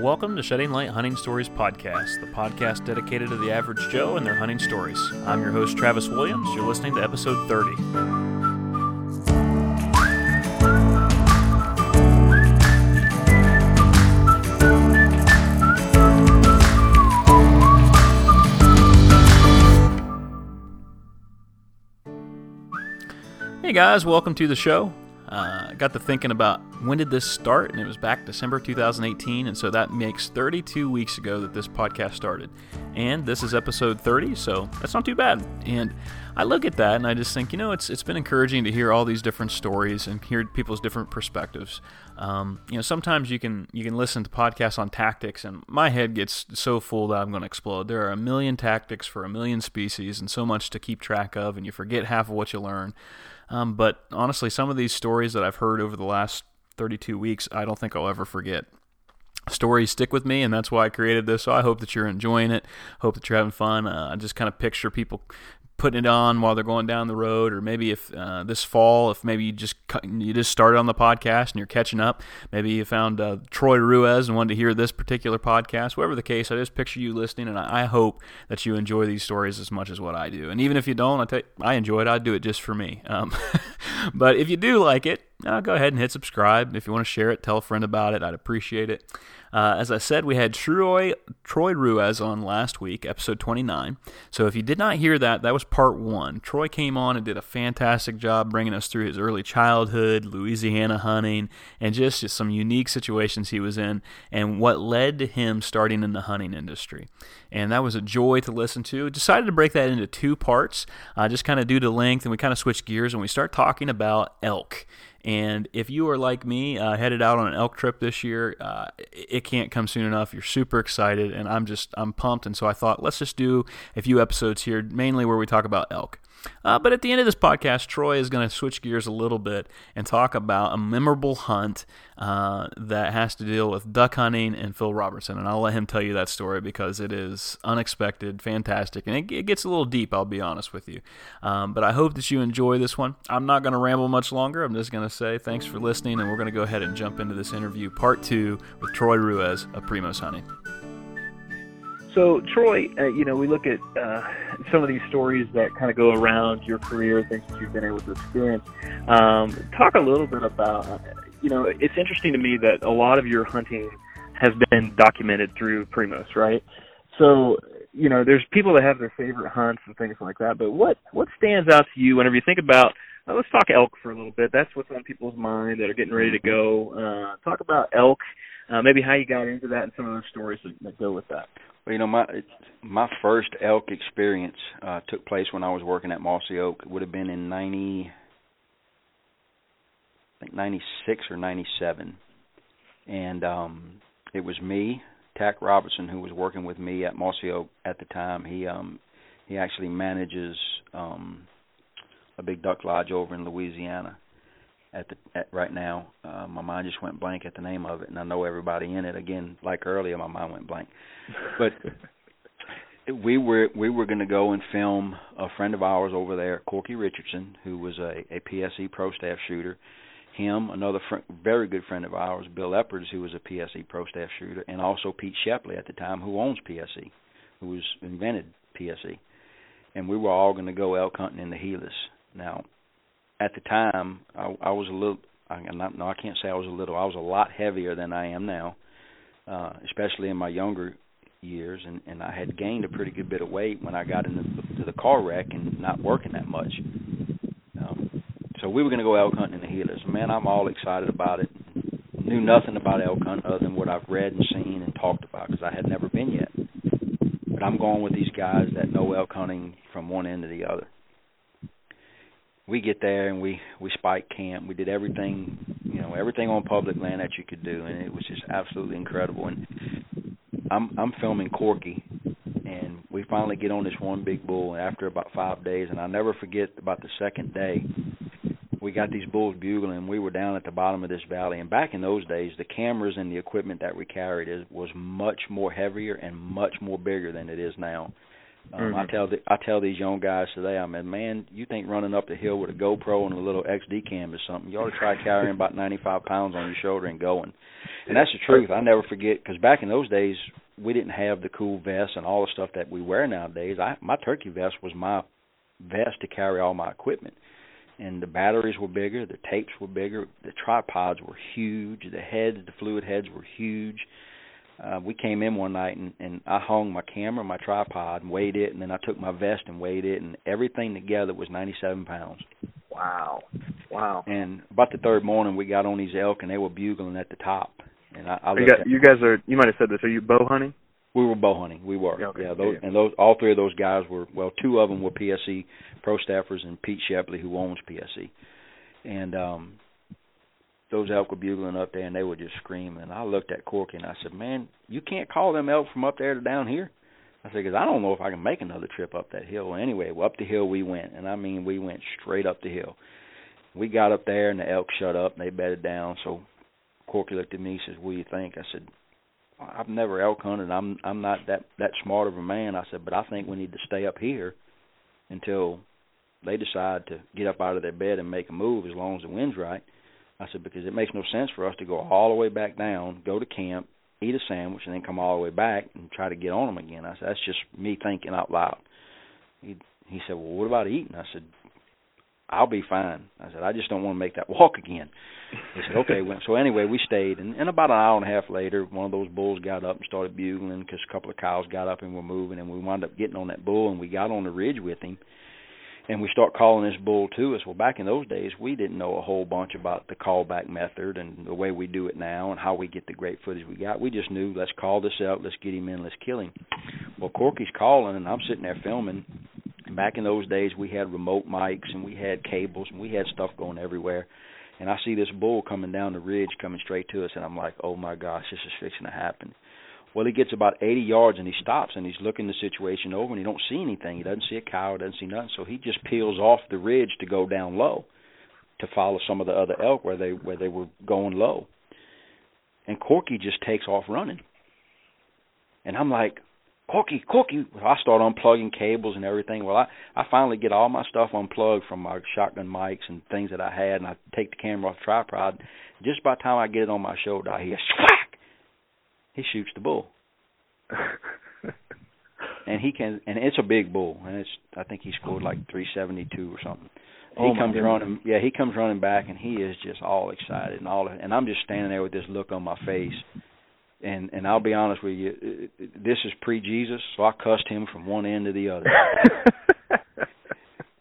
Welcome to Shedding Light Hunting Stories Podcast, the podcast dedicated to the average Joe and their hunting stories. I'm your host, Travis Williams. You're listening to episode 30. Hey guys, welcome to the show. Uh, got to thinking about when did this start, and it was back December 2018, and so that makes 32 weeks ago that this podcast started. And this is episode 30, so that's not too bad. And I look at that and I just think, you know, it's it's been encouraging to hear all these different stories and hear people's different perspectives. Um, you know, sometimes you can you can listen to podcasts on tactics, and my head gets so full that I'm going to explode. There are a million tactics for a million species, and so much to keep track of, and you forget half of what you learn. Um, but honestly, some of these stories that I've heard over the last 32 weeks, I don't think I'll ever forget. Stories stick with me, and that's why I created this. So I hope that you're enjoying it. Hope that you're having fun. Uh, I just kind of picture people putting it on while they're going down the road, or maybe if uh, this fall, if maybe you just you just started on the podcast and you're catching up, maybe you found uh, Troy Ruiz and wanted to hear this particular podcast. Whatever the case, I just picture you listening, and I, hope that you enjoy these stories as much as what I do. And even if you don't, I you, I enjoy it. I do it just for me. Um, but if you do like it, uh, go ahead and hit subscribe. If you want to share it, tell a friend about it. I'd appreciate it. Uh, as I said, we had Troy, Troy Ruiz on last week, episode 29. So if you did not hear that, that was part one. Troy came on and did a fantastic job bringing us through his early childhood, Louisiana hunting, and just, just some unique situations he was in and what led to him starting in the hunting industry. And that was a joy to listen to. Decided to break that into two parts, uh, just kind of due to length, and we kind of switch gears and we start talking about elk. And if you are like me, uh, headed out on an elk trip this year, uh, it can't come soon enough. You're super excited, and I'm just I'm pumped. And so I thought let's just do a few episodes here, mainly where we talk about elk. Uh, but at the end of this podcast, Troy is going to switch gears a little bit and talk about a memorable hunt uh, that has to deal with duck hunting and Phil Robertson. And I'll let him tell you that story because it is unexpected, fantastic, and it, it gets a little deep, I'll be honest with you. Um, but I hope that you enjoy this one. I'm not going to ramble much longer. I'm just going to say thanks for listening, and we're going to go ahead and jump into this interview, part two, with Troy Ruiz of Primos Hunting. So, Troy, uh, you know, we look at uh, some of these stories that kind of go around your career, things that you've been able to experience. Um, talk a little bit about, you know, it's interesting to me that a lot of your hunting has been documented through Primos, right? So, you know, there's people that have their favorite hunts and things like that, but what what stands out to you whenever you think about? Uh, let's talk elk for a little bit. That's what's on people's mind that are getting ready to go. Uh, talk about elk, uh, maybe how you got into that, and some of those stories that, that go with that. Well, you know, my my first elk experience uh, took place when I was working at Mossy Oak. It would have been in ninety, I think ninety six or ninety seven, and um, it was me, Tack Robertson, who was working with me at Mossy Oak at the time. He um, he actually manages um, a big duck lodge over in Louisiana at the at right now. Uh, my mind just went blank at the name of it, and I know everybody in it. Again, like earlier, my mind went blank. But we were we were going to go and film a friend of ours over there, Corky Richardson, who was a, a PSE pro staff shooter. Him, another fr- very good friend of ours, Bill Epeards, who was a PSE pro staff shooter, and also Pete Shepley at the time, who owns PSE, who was invented PSE. And we were all going to go elk hunting in the Gila. Now, at the time, I, I was a little. I, not, no, I can't say I was a little. I was a lot heavier than I am now, uh, especially in my younger years, and and I had gained a pretty good bit of weight when I got into the, the car wreck and not working that much. Um, so we were going to go elk hunting in the Gila. Man, I'm all excited about it. Knew nothing about elk hunting other than what I've read and seen and talked about because I had never been yet. But I'm going with these guys that know elk hunting from one end to the other we get there and we we spike camp. We did everything, you know, everything on public land that you could do, and it was just absolutely incredible. And I'm I'm filming Corky, and we finally get on this one big bull after about five days, and I'll never forget about the second day. We got these bulls bugling. We were down at the bottom of this valley, and back in those days, the cameras and the equipment that we carried is, was much more heavier and much more bigger than it is now. Um, mm-hmm. I tell the, I tell these young guys today, I mean, man, you think running up the hill with a GoPro and a little XD cam is something? You ought to try carrying about 95 pounds on your shoulder and going. And that's the truth. I never forget because back in those days, we didn't have the cool vests and all the stuff that we wear nowadays. I my turkey vest was my vest to carry all my equipment. And the batteries were bigger, the tapes were bigger, the tripods were huge, the heads, the fluid heads were huge uh, we came in one night and, and I hung my camera, my tripod, and weighed it, and then I took my vest and weighed it, and everything together was 97 pounds. Wow, wow! And about the third morning, we got on these elk, and they were bugling at the top. And I, I you, got, you guys are. You might have said this. Are you bow hunting? We were bow hunting. We were. Yeah, okay. yeah those yeah. and those all three of those guys were well. Two of them were PSE pro staffers, and Pete Shepley, who owns PSE. And um those elk were bugling up there and they were just screaming. I looked at Corky and I said, "Man, you can't call them elk from up there to down here." I said, "Cause I don't know if I can make another trip up that hill." Anyway, well, up the hill we went, and I mean we went straight up the hill. We got up there and the elk shut up and they bedded down. So Corky looked at me and says, "What do you think?" I said, "I've never elk hunted. I'm I'm not that that smart of a man." I said, "But I think we need to stay up here until they decide to get up out of their bed and make a move as long as the wind's right." I said, because it makes no sense for us to go all the way back down, go to camp, eat a sandwich, and then come all the way back and try to get on them again. I said, that's just me thinking out loud. He he said, well, what about eating? I said, I'll be fine. I said, I just don't want to make that walk again. He said, okay. so anyway, we stayed, and, and about an hour and a half later, one of those bulls got up and started bugling because a couple of cows got up and were moving, and we wound up getting on that bull, and we got on the ridge with him and we start calling this bull to us. Well, back in those days, we didn't know a whole bunch about the callback method and the way we do it now and how we get the great footage we got. We just knew, let's call this out, let's get him in, let's kill him. Well, Corky's calling, and I'm sitting there filming. And back in those days, we had remote mics and we had cables and we had stuff going everywhere. And I see this bull coming down the ridge, coming straight to us, and I'm like, oh my gosh, this is fixing to happen. Well, he gets about 80 yards and he stops and he's looking the situation over and he don't see anything. He doesn't see a cow, doesn't see nothing. So he just peels off the ridge to go down low to follow some of the other elk where they where they were going low. And Corky just takes off running. And I'm like, Corky, Corky. I start unplugging cables and everything. Well, I I finally get all my stuff unplugged from my shotgun mics and things that I had, and I take the camera off the tripod. Just by the time I get it on my shoulder, I hear swack he shoots the bull. and he can and it's a big bull and it's I think he scored like 372 or something. He oh comes running yeah, he comes running back and he is just all excited and all and I'm just standing there with this look on my face. And and I'll be honest with you, this is pre-Jesus, so I cussed him from one end to the other.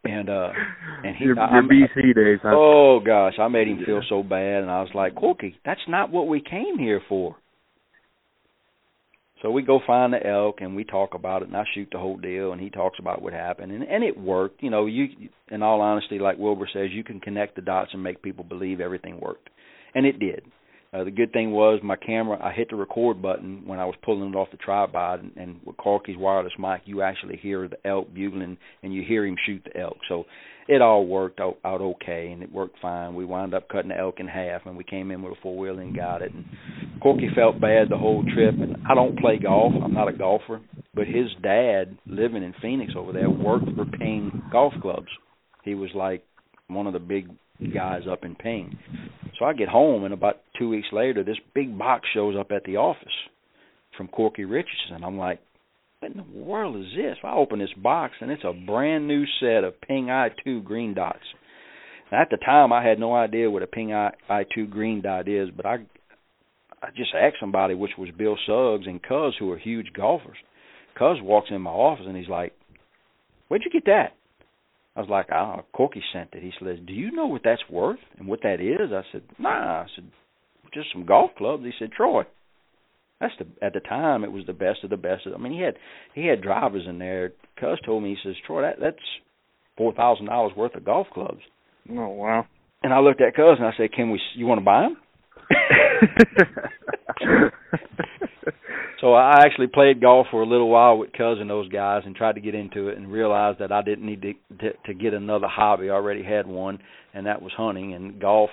and uh and he your, I, your BC days. Huh? Oh gosh, I made him feel so bad and I was like, "Corky, that's not what we came here for." So we go find the elk and we talk about it and I shoot the whole deal and he talks about what happened and and it worked. You know, you in all honesty, like Wilbur says, you can connect the dots and make people believe everything worked, and it did. Uh, the good thing was my camera. I hit the record button when I was pulling it off the tripod, and, and with Corky's wireless mic, you actually hear the elk bugling, and you hear him shoot the elk. So it all worked out, okay, and it worked fine. We wound up cutting the elk in half, and we came in with a four wheel and got it. And Corky felt bad the whole trip, and I don't play golf. I'm not a golfer, but his dad, living in Phoenix over there, worked for Ping Golf Clubs. He was like one of the big guys up in Ping. So I get home, and about two weeks later, this big box shows up at the office from Corky Richardson. I'm like, what in the world is this? I open this box, and it's a brand new set of Ping Eye2 green dots. Now, at the time, I had no idea what a Ping I, Eye2 green dot is, but I I just asked somebody, which was Bill Suggs and Cuz, who are huge golfers. Cuz walks in my office, and he's like, where'd you get that? I was like, oh, Corky sent it. He says, do you know what that's worth and what that is? I said, nah. I said, just some golf clubs. He said, Troy, that's the at the time it was the best of the best. Of, I mean, he had he had drivers in there. Cuz told me, he says, Troy, that that's four thousand dollars worth of golf clubs. Oh wow! And I looked at Cuz and I said, can we? You want to buy them? so I actually played golf for a little while with Cuz and those guys, and tried to get into it, and realized that I didn't need to to, to get another hobby. I already had one, and that was hunting and golf.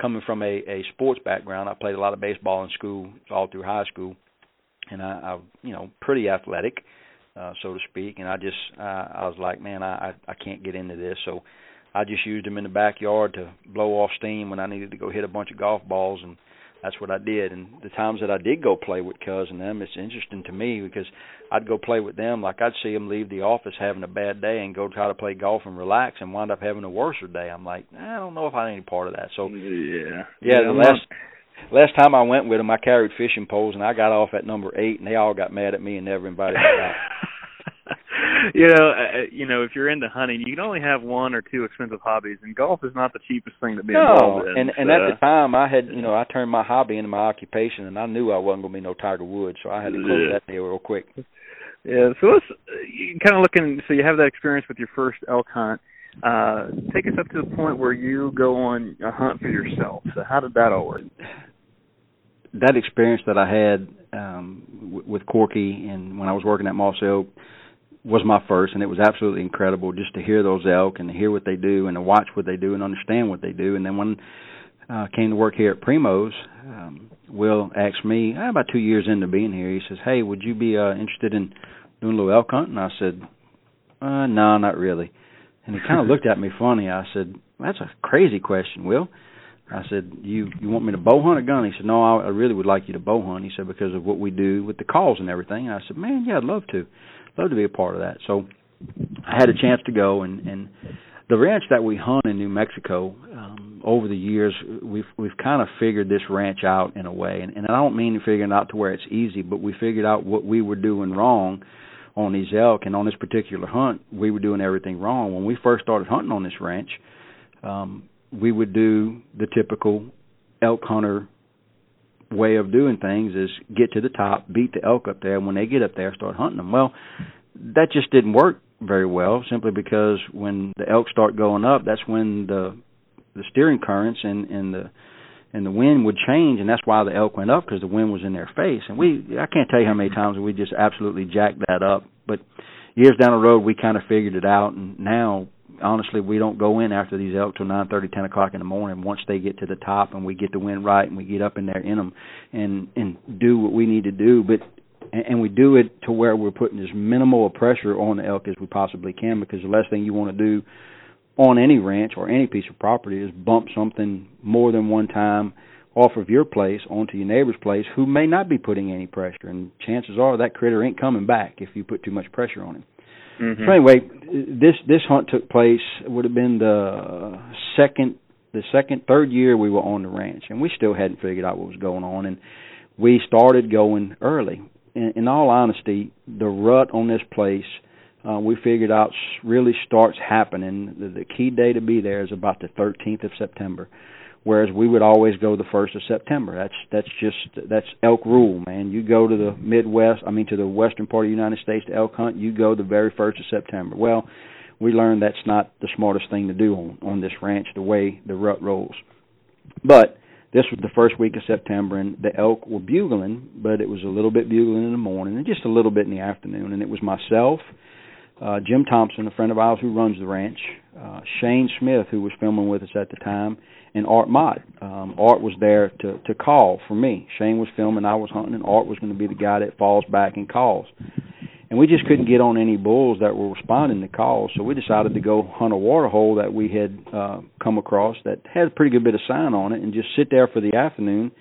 Coming from a a sports background, I played a lot of baseball in school, all through high school, and I, I you know pretty athletic. uh, so to speak. And I just uh, I was like, man, I, I I can't get into this, so I just used them in the backyard to blow off steam when I needed to go hit a bunch of golf balls and that's what I did. And the times that I did go play with Cuz and them, it's interesting to me because I'd go play with them. Like I'd see them leave the office having a bad day and go try to play golf and relax and wind up having a worse day. I'm like, I don't know if I had any part of that. So yeah, yeah. The last last time I went with them, I carried fishing poles and I got off at number eight, and they all got mad at me and never invited me back. you know, uh, uh, you know, if you're into hunting, you can only have one or two expensive hobbies, and golf is not the cheapest thing to be no, involved in. and and at the time, I had, you know, I turned my hobby into my occupation, and I knew I wasn't going to be no Tiger Woods, so I had to close yeah. that deal real quick. Yeah, so let's uh, kind of looking. So you have that experience with your first elk hunt. Uh, take us up to the point where you go on a hunt for yourself. So how did that all work? That experience that I had um, w- with Corky and when I was working at Mossy Oak was my first, and it was absolutely incredible just to hear those elk and to hear what they do and to watch what they do and understand what they do. And then when uh, came to work here at Primos, um, Will asked me uh, about two years into being here. He says, "Hey, would you be uh, interested in doing a little elk hunting?" I said, uh, "No, not really." And he kind of looked at me funny. I said, "That's a crazy question, Will." I said, "You you want me to bow hunt or gun?" He said, "No, I, I really would like you to bow hunt." He said, "Because of what we do with the calls and everything." And I said, "Man, yeah, I'd love to." Love to be a part of that. So I had a chance to go and and the ranch that we hunt in New Mexico um over the years we've we've kind of figured this ranch out in a way. And, and I don't mean figuring it out to where it's easy but we figured out what we were doing wrong on these elk and on this particular hunt. We were doing everything wrong. When we first started hunting on this ranch um we would do the typical elk hunter way of doing things is get to the top, beat the elk up there, and when they get up there, start hunting them. Well, that just didn't work very well, simply because when the elk start going up, that's when the the steering currents and and the and the wind would change, and that's why the elk went up because the wind was in their face. And we, I can't tell you how many times we just absolutely jacked that up. But years down the road, we kind of figured it out, and now honestly, we don't go in after these elk till nine thirty, ten o'clock in the morning. Once they get to the top and we get the wind right and we get up in there in them and and do what we need to do, but and we do it to where we're putting as minimal pressure on the elk as we possibly can because the last thing you want to do on any ranch or any piece of property is bump something more than one time off of your place onto your neighbor's place who may not be putting any pressure. And chances are that critter ain't coming back if you put too much pressure on him Mm-hmm. So anyway, this this hunt took place would have been the second the second third year we were on the ranch, and we still hadn't figured out what was going on, and we started going early. In, in all honesty, the rut on this place. Uh, we figured out really starts happening. The, the key day to be there is about the 13th of September whereas we would always go the first of September. That's that's just that's elk rule, man. You go to the Midwest, I mean to the western part of the United States to elk hunt, you go the very first of September. Well, we learned that's not the smartest thing to do on on this ranch the way the rut rolls. But this was the first week of September, and the elk were bugling, but it was a little bit bugling in the morning and just a little bit in the afternoon. And it was myself, uh, Jim Thompson, a friend of ours who runs the ranch, uh, Shane Smith, who was filming with us at the time, and Art Mott. Um, Art was there to to call for me. Shane was filming, I was hunting, and Art was going to be the guy that falls back and calls. And we just couldn't get on any bulls that were responding to calls, so we decided to go hunt a water hole that we had uh, come across that had a pretty good bit of sign on it, and just sit there for the afternoon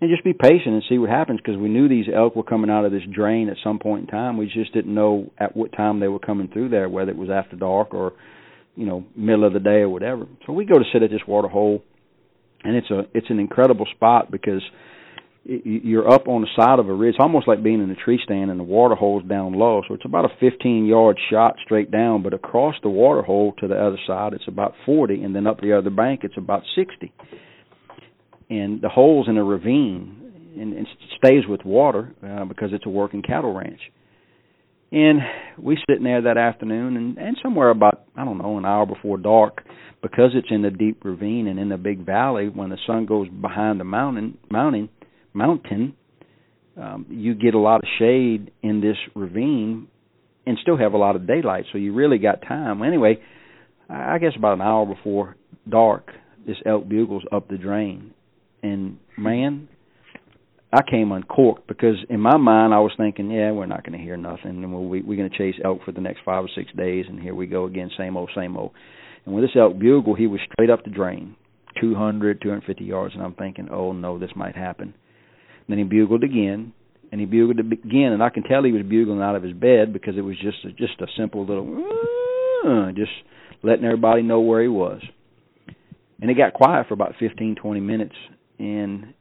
and just be patient and see what happens because we knew these elk were coming out of this drain at some point in time. We just didn't know at what time they were coming through there, whether it was after dark or you know middle of the day or whatever. So we go to sit at this water hole and it's a it's an incredible spot because you're up on the side of a ridge. Almost like being in a tree stand, and the water hole's down low. So it's about a 15 yard shot straight down, but across the water hole to the other side, it's about 40, and then up the other bank, it's about 60. And the hole's in a ravine, and it stays with water uh, because it's a working cattle ranch. And we sitting there that afternoon, and and somewhere about I don't know an hour before dark, because it's in the deep ravine and in the big valley. When the sun goes behind the mountain, mountain, mountain, um, you get a lot of shade in this ravine, and still have a lot of daylight. So you really got time. Anyway, I guess about an hour before dark, this elk bugles up the drain, and man, I came uncorked because in my mind I was thinking, yeah, we're not going to hear nothing, and we we're going to chase elk for the next five or six days, and here we go again, same old, same old. And when this elk bugle, he was straight up the drain, 200, 250 yards, and I'm thinking, oh no, this might happen. And then he bugled again, and he bugled again, and I can tell he was bugling out of his bed because it was just a, just a simple little, just letting everybody know where he was. And it got quiet for about 15, 20 minutes, and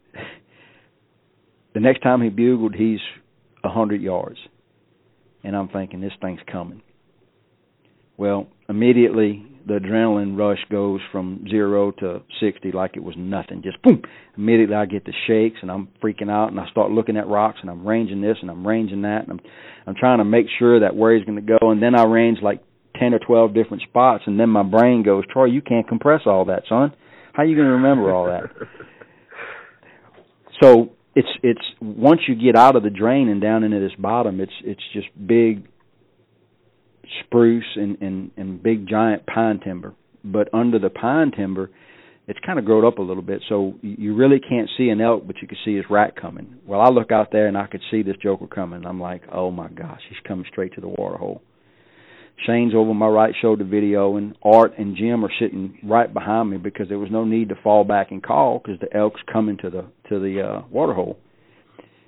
the next time he bugled, he's a hundred yards, and I'm thinking this thing's coming. Well, immediately the adrenaline rush goes from zero to sixty like it was nothing. Just boom! Immediately I get the shakes and I'm freaking out and I start looking at rocks and I'm ranging this and I'm ranging that and I'm I'm trying to make sure that where he's going to go and then I range like ten or twelve different spots and then my brain goes, Troy, you can't compress all that, son. How are you going to remember all that? so it's it's once you get out of the drain and down into this bottom, it's it's just big spruce and and and big giant pine timber. But under the pine timber, it's kind of grown up a little bit, so you really can't see an elk, but you can see his rat coming. Well, I look out there and I could see this joker coming. I'm like, oh my gosh, he's coming straight to the water hole. Shane's over my right shoulder video, and Art and Jim are sitting right behind me because there was no need to fall back and call because the elk's coming to the to the uh, water hole.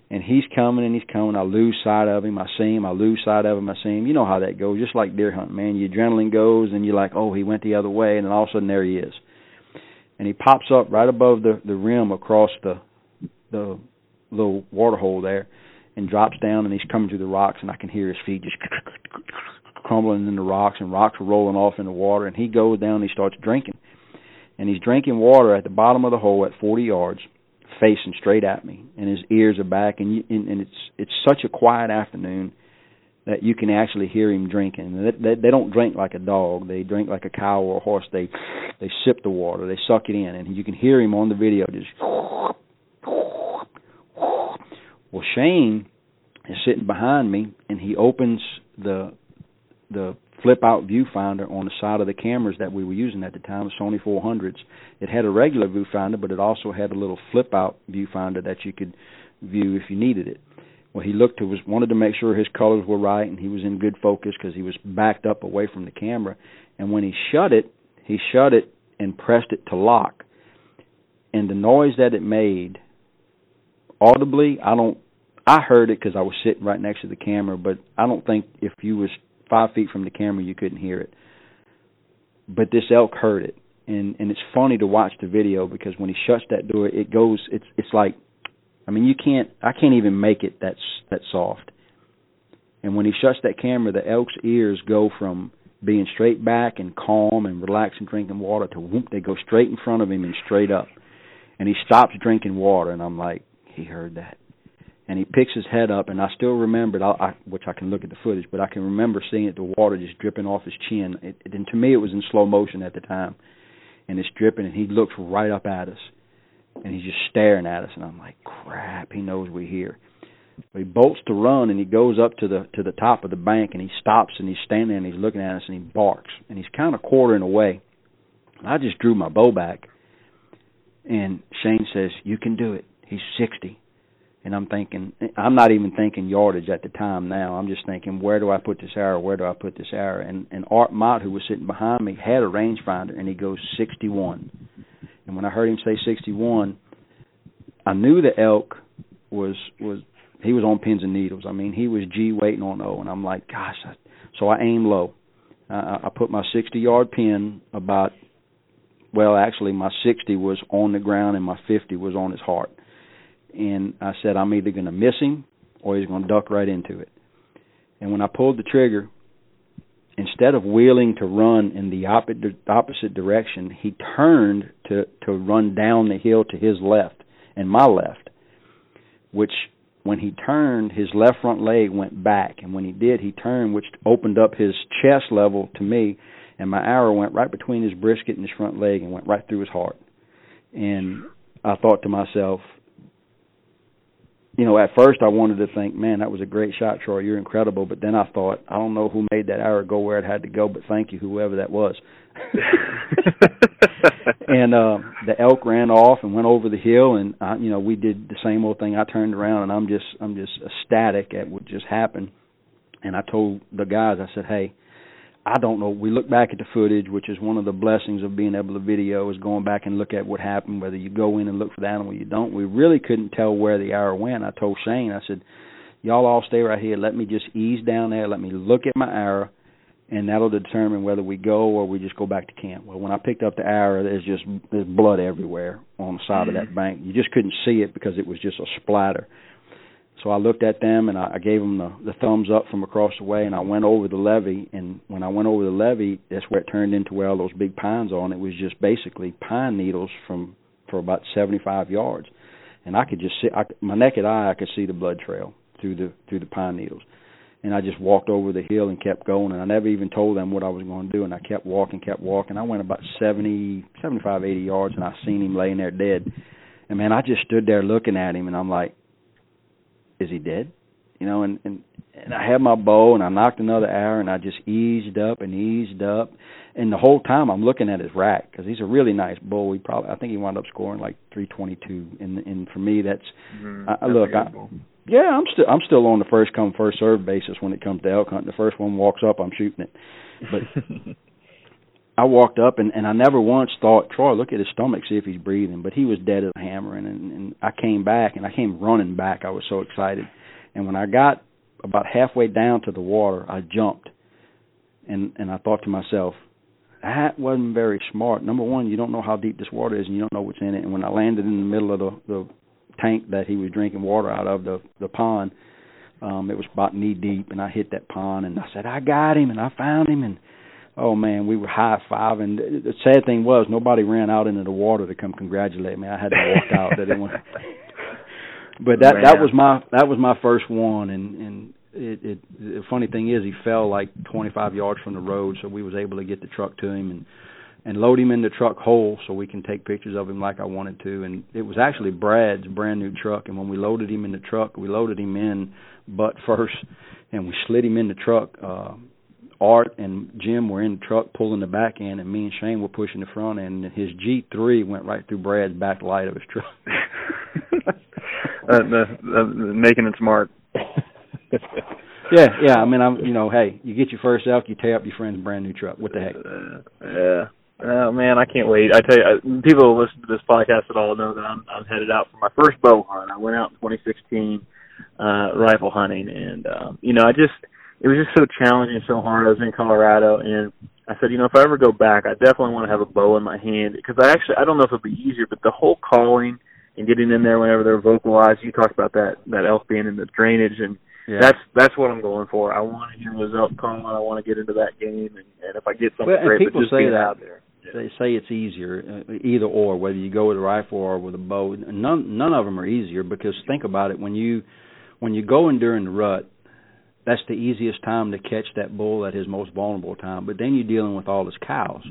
And he's coming and he's coming. I lose sight of him. I see him. I lose sight of him. I see him. You know how that goes. Just like deer hunting, man. Your adrenaline goes, and you're like, oh, he went the other way, and then all of a sudden there he is. And he pops up right above the the rim across the the little water hole there, and drops down, and he's coming through the rocks, and I can hear his feet just crumbling in the rocks and rocks are rolling off in the water and he goes down and he starts drinking. And he's drinking water at the bottom of the hole at 40 yards facing straight at me and his ears are back and you, and, and it's it's such a quiet afternoon that you can actually hear him drinking. They, they, they don't drink like a dog. They drink like a cow or a horse. They they sip the water. They suck it in. And you can hear him on the video just well Shane is sitting behind me and he opens the the flip out viewfinder on the side of the cameras that we were using at the time, the Sony 400s. It had a regular viewfinder, but it also had a little flip out viewfinder that you could view if you needed it. Well, he looked to was wanted to make sure his colors were right and he was in good focus because he was backed up away from the camera. And when he shut it, he shut it and pressed it to lock. And the noise that it made, audibly, I don't. I heard it because I was sitting right next to the camera, but I don't think if you was five feet from the camera, you couldn't hear it. But this elk heard it, and and it's funny to watch the video because when he shuts that door, it goes. It's it's like, I mean, you can't. I can't even make it that that soft. And when he shuts that camera, the elk's ears go from being straight back and calm and relaxed and drinking water to whoop, they go straight in front of him and straight up. And he stops drinking water, and I'm like, he heard that and he picks his head up, and I still remember it, I, I, which I can look at the footage, but I can remember seeing it, the water just dripping off his chin. It, and to me, it was in slow motion at the time, and it's dripping, and he looks right up at us, and he's just staring at us, and I'm like, crap, he knows we're here. But he bolts to run, and he goes up to the to the top of the bank, and he stops, and he's standing there, and he's looking at us, and he barks, and he's kind of quartering away. And I just drew my bow back, and Shane says, "You can do it." He's sixty and I'm thinking I'm not even thinking yardage at the time now. I'm just thinking where do I put this arrow? Where do I put this arrow? And and Art Mott, who was sitting behind me, had a rangefinder, and he goes 61. And when I heard him say 61, I knew the elk was was he was on pins and needles. I mean, he was G waiting on O, and I'm like, gosh. I, so I aimed low. Uh, I put my 60 yard pin about well, actually my 60 was on the ground and my 50 was on his heart and I said I'm either going to miss him or he's going to duck right into it. And when I pulled the trigger, instead of wheeling to run in the opposite direction, he turned to to run down the hill to his left and my left, which when he turned, his left front leg went back, and when he did, he turned, which opened up his chest level to me, and my arrow went right between his brisket and his front leg and went right through his heart. And I thought to myself, you know, at first I wanted to think, man, that was a great shot, Troy. You're incredible. But then I thought, I don't know who made that arrow go where it had to go, but thank you, whoever that was. and uh, the elk ran off and went over the hill, and I, you know, we did the same old thing. I turned around and I'm just, I'm just ecstatic at what just happened. And I told the guys, I said, hey, I don't know. We look back at the footage, which is one of the blessings of being able to video, is going back and look at what happened. Whether you go in and look for the animal, you don't. We really couldn't tell where the arrow went. I told Shane, I said, "Y'all all stay right here. Let me just ease down there. Let me look at my arrow, and that'll determine whether we go or we just go back to camp." Well, when I picked up the arrow, there's just there's blood everywhere on the side mm-hmm. of that bank. You just couldn't see it because it was just a splatter. So I looked at them and I, gave them the, the thumbs up from across the way, and I went over the levee. And when I went over the levee, that's where it turned into where all those big pines are, and it was just basically pine needles from for about 75 yards. And I could just see I, my naked eye, I could see the blood trail through the through the pine needles. And I just walked over the hill and kept going, and I never even told them what I was going to do. And I kept walking, kept walking. I went about 70, 75, 80 yards, and I seen him laying there dead. And man, I just stood there looking at him, and I'm like, is he dead? You know, and and and I had my bow and I knocked another arrow and I just eased up and eased up, and the whole time I'm looking at his rack because he's a really nice bull. He probably I think he wound up scoring like 322, and and for me that's, mm-hmm. I, that's look I. Yeah, I'm still I'm still on the first come first serve basis when it comes to elk hunting. The first one walks up, I'm shooting it. But I walked up and and I never once thought, Troy, look at his stomach, see if he's breathing. But he was dead as a hammer, and, and and I came back and I came running back. I was so excited, and when I got about halfway down to the water, I jumped, and and I thought to myself, that wasn't very smart. Number one, you don't know how deep this water is, and you don't know what's in it. And when I landed in the middle of the the tank that he was drinking water out of the the pond, um, it was about knee deep, and I hit that pond, and I said, I got him, and I found him, and oh man, we were high five, and the sad thing was nobody ran out into the water to come congratulate me. I had to walk out. They didn't want. But that that was my that was my first one, and and it, it the funny thing is he fell like 25 yards from the road, so we was able to get the truck to him and and load him in the truck whole so we can take pictures of him like I wanted to. And it was actually Brad's brand new truck, and when we loaded him in the truck, we loaded him in butt first, and we slid him in the truck. Uh, Art and Jim were in the truck pulling the back end, and me and Shane were pushing the front end. And his G3 went right through Brad's back light of his truck. uh, the, uh, making it smart. yeah, yeah. I mean, I'm. You know, hey, you get your first elk, you tear up your friend's brand new truck. What the heck? Uh, yeah. Oh man, I can't wait. I tell you, people who listen to this podcast at all know that I'm I'm headed out for my first bow hunt. I went out in 2016 uh rifle hunting, and um, you know, I just it was just so challenging, so hard. I was in Colorado, and I said, you know, if I ever go back, I definitely want to have a bow in my hand because I actually I don't know if it'll be easier, but the whole calling and getting in there whenever they're vocalized. You talked about that that elk being in the drainage, and yeah. that's that's what I'm going for. I want to hear those elk calling. I want to get into that game, and, and if I get something well, great, people but just say being that. out there. Yeah. They say it's easier, uh, either or, whether you go with a rifle or with a bow. None none of them are easier because think about it when you when you go in during the rut that's the easiest time to catch that bull at his most vulnerable time. But then you're dealing with all his cows.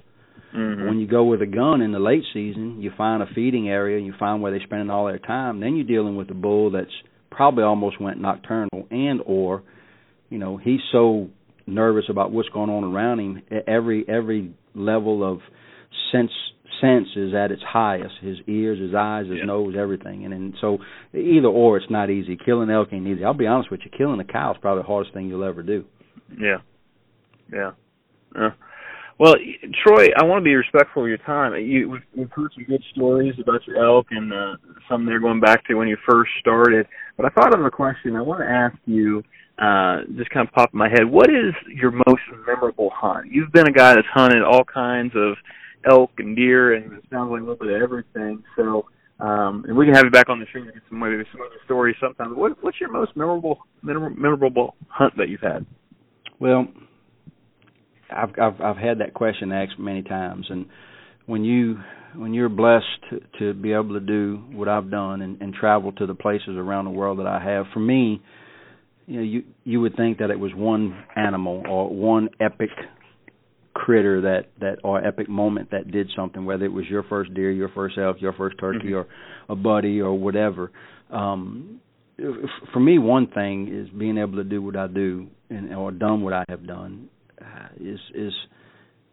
Mm-hmm. When you go with a gun in the late season, you find a feeding area, you find where they're spending all their time. Then you're dealing with a bull that's probably almost went nocturnal, and or, you know, he's so nervous about what's going on around him. Every every level of sense sense is at its highest. His ears, his eyes, his yeah. nose, everything. And and so either or, it's not easy. Killing elk ain't easy. I'll be honest with you. Killing a cow is probably the hardest thing you'll ever do. Yeah, yeah. Uh, well, Troy, I want to be respectful of your time. You, we've, we've heard some good stories about your elk and uh, some they're going back to when you first started. But I thought of a question. I want to ask you. Uh, just kind of popped in my head. What is your most memorable hunt? You've been a guy that's hunted all kinds of elk and deer, and it sounds like a little bit of everything. So, um, and we can have you back on the show and get some maybe some other stories sometime. What, what's your most memorable memorable hunt that you've had? Well, I've I've I've had that question asked many times, and when you when you're blessed to, to be able to do what I've done and, and travel to the places around the world that I have, for me, you know, you you would think that it was one animal or one epic critter that that or epic moment that did something whether it was your first deer your first elk your first turkey mm-hmm. or a buddy or whatever um for me, one thing is being able to do what I do and or done what I have done uh, is is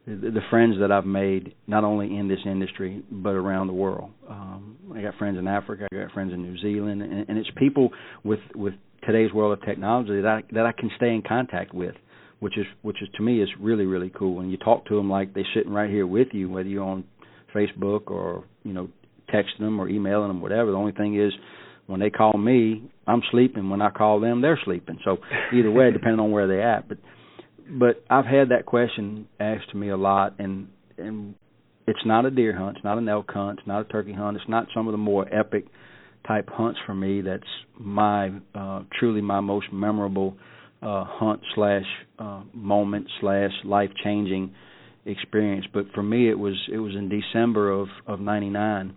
the friends that I've made not only in this industry but around the world. Um, I got friends in Africa, I got friends in New Zealand, and, and it's people with with today's world of technology that I that I can stay in contact with, which is which is to me is really really cool. And you talk to them like they're sitting right here with you, whether you're on Facebook or you know texting them or emailing them, whatever. The only thing is when they call me, I'm sleeping. When I call them, they're sleeping. So either way, depending on where they're at. But but I've had that question asked to me a lot, and and it's not a deer hunt, it's not an elk hunt, it's not a turkey hunt, it's not some of the more epic type hunts for me. That's my uh, truly my most memorable uh, hunt slash uh, moment slash life changing experience. But for me, it was it was in December of of '99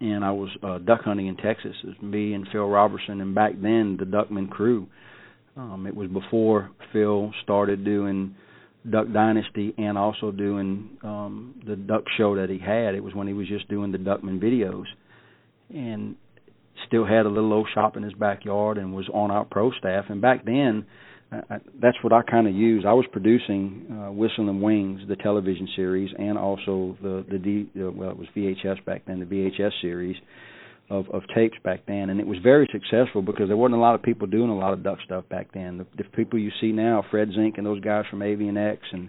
and I was uh, duck hunting in Texas. It was me and Phil Robertson, and back then the Duckman crew. Um, it was before Phil started doing Duck Dynasty and also doing um, the duck show that he had. It was when he was just doing the Duckman videos, and still had a little old shop in his backyard and was on our pro staff. And back then, I, that's what I kind of used. I was producing uh, Whistling Wings, the television series, and also the the D, uh, well, it was VHS back then, the VHS series of of tapes back then, and it was very successful because there wasn't a lot of people doing a lot of duck stuff back then. The, the people you see now, Fred Zink and those guys from Avian X, and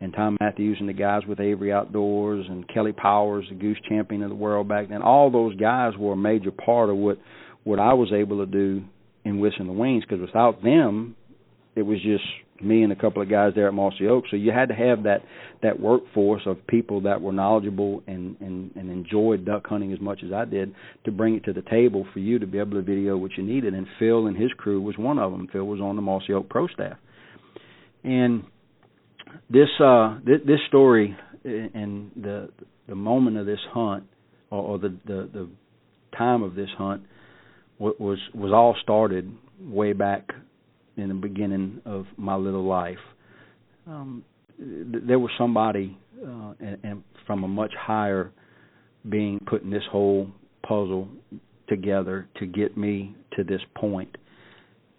and Tom Matthews and the guys with Avery Outdoors and Kelly Powers, the goose champion of the world back then. All those guys were a major part of what what I was able to do in Whistling the Wings because without them, it was just me and a couple of guys there at Mossy Oak. So you had to have that that workforce of people that were knowledgeable and, and and enjoyed duck hunting as much as I did to bring it to the table for you to be able to video what you needed. And Phil and his crew was one of them. Phil was on the Mossy Oak pro staff, and this uh this, this story and the the moment of this hunt or, or the, the the time of this hunt was was all started way back in the beginning of my little life. Um, th- there was somebody uh, and, and from a much higher being putting this whole puzzle together to get me to this point.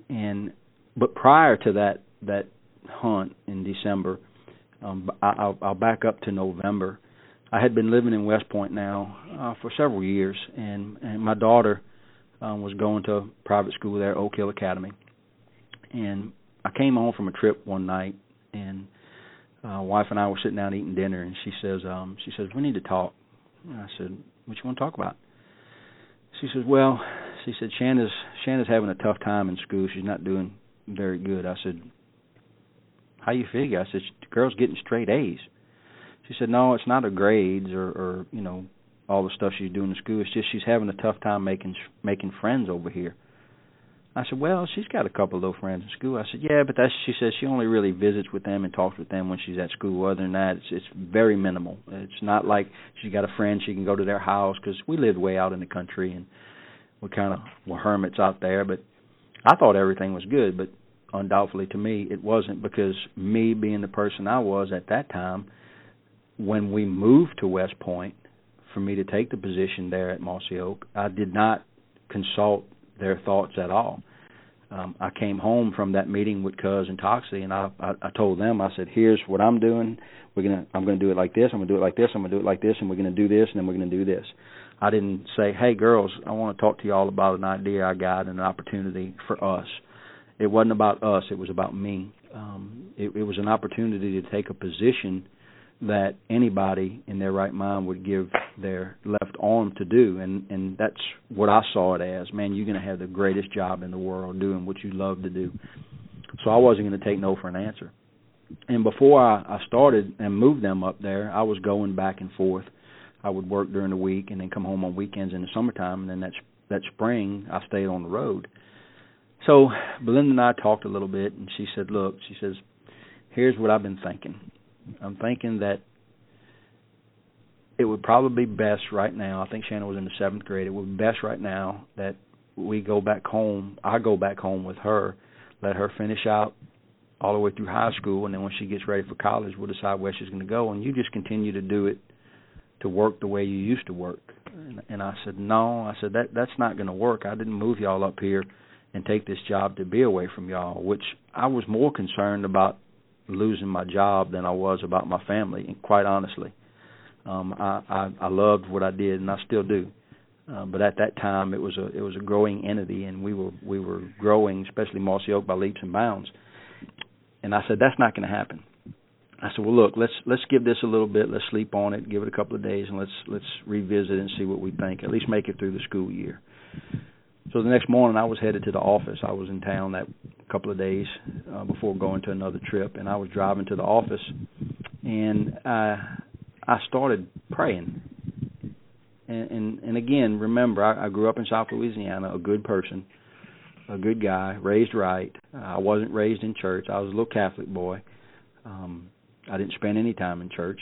And but prior to that that hunt in December, um, I'll, I'll back up to November. I had been living in West Point now uh, for several years, and and my daughter um, was going to private school there, Oak Hill Academy and I came home from a trip one night, and uh, wife and I were sitting down eating dinner, and she says, um, she says, we need to talk. And I said, what you want to talk about? She says, well, she said, Shanna's Shanna's having a tough time in school. She's not doing very good. I said, how you figure? I said, girl's getting straight A's. She said, no, it's not her grades or, or you know all the stuff she's doing in school. It's just she's having a tough time making making friends over here. I said, well, she's got a couple of little friends in school. I said, yeah, but that's she says she only really visits with them and talks with them when she's at school. Other than that, it's it's very minimal. It's not like she's got a friend she can go to their house because we lived way out in the country and we kind of were hermits out there. But I thought everything was good, but undoubtedly to me it wasn't because me being the person I was at that time, when we moved to West Point, for me to take the position there at Mossy Oak, I did not consult their thoughts at all. Um, I came home from that meeting with Cuz and Toxey, and I, I I told them I said, "Here's what I'm doing. We're gonna I'm gonna do it like this. I'm gonna do it like this. I'm gonna do it like this, and we're gonna do this, and then we're gonna do this." I didn't say, "Hey, girls, I want to talk to you all about an idea I got and an opportunity for us." It wasn't about us. It was about me. Um, it, it was an opportunity to take a position that anybody in their right mind would give their left arm to do and and that's what I saw it as man you're going to have the greatest job in the world doing what you love to do so I wasn't going to take no for an answer and before I, I started and moved them up there I was going back and forth I would work during the week and then come home on weekends in the summertime and then that that spring I stayed on the road so Belinda and I talked a little bit and she said look she says here's what I've been thinking I'm thinking that it would probably be best right now. I think Shannon was in the seventh grade. It would be best right now that we go back home. I go back home with her, let her finish out all the way through high school, and then when she gets ready for college, we'll decide where she's going to go. And you just continue to do it to work the way you used to work?" And, and I said, "No." I said that that's not going to work. I didn't move y'all up here and take this job to be away from y'all, which I was more concerned about losing my job than I was about my family, and quite honestly. Um I, I I loved what I did and I still do. Uh, but at that time it was a it was a growing entity and we were we were growing, especially Mossy Oak by leaps and bounds. And I said that's not to happen. I said, well, look, let's let's give this a little bit. Let's sleep on it, give it a couple of days, and let's let's revisit and see what we think. At least make it through the school year. So the next morning, I was headed to the office. I was in town that couple of days uh, before going to another trip, and I was driving to the office, and I I started praying. And and, and again, remember, I, I grew up in South Louisiana, a good person, a good guy, raised right. I wasn't raised in church. I was a little Catholic boy. Um, I didn't spend any time in church.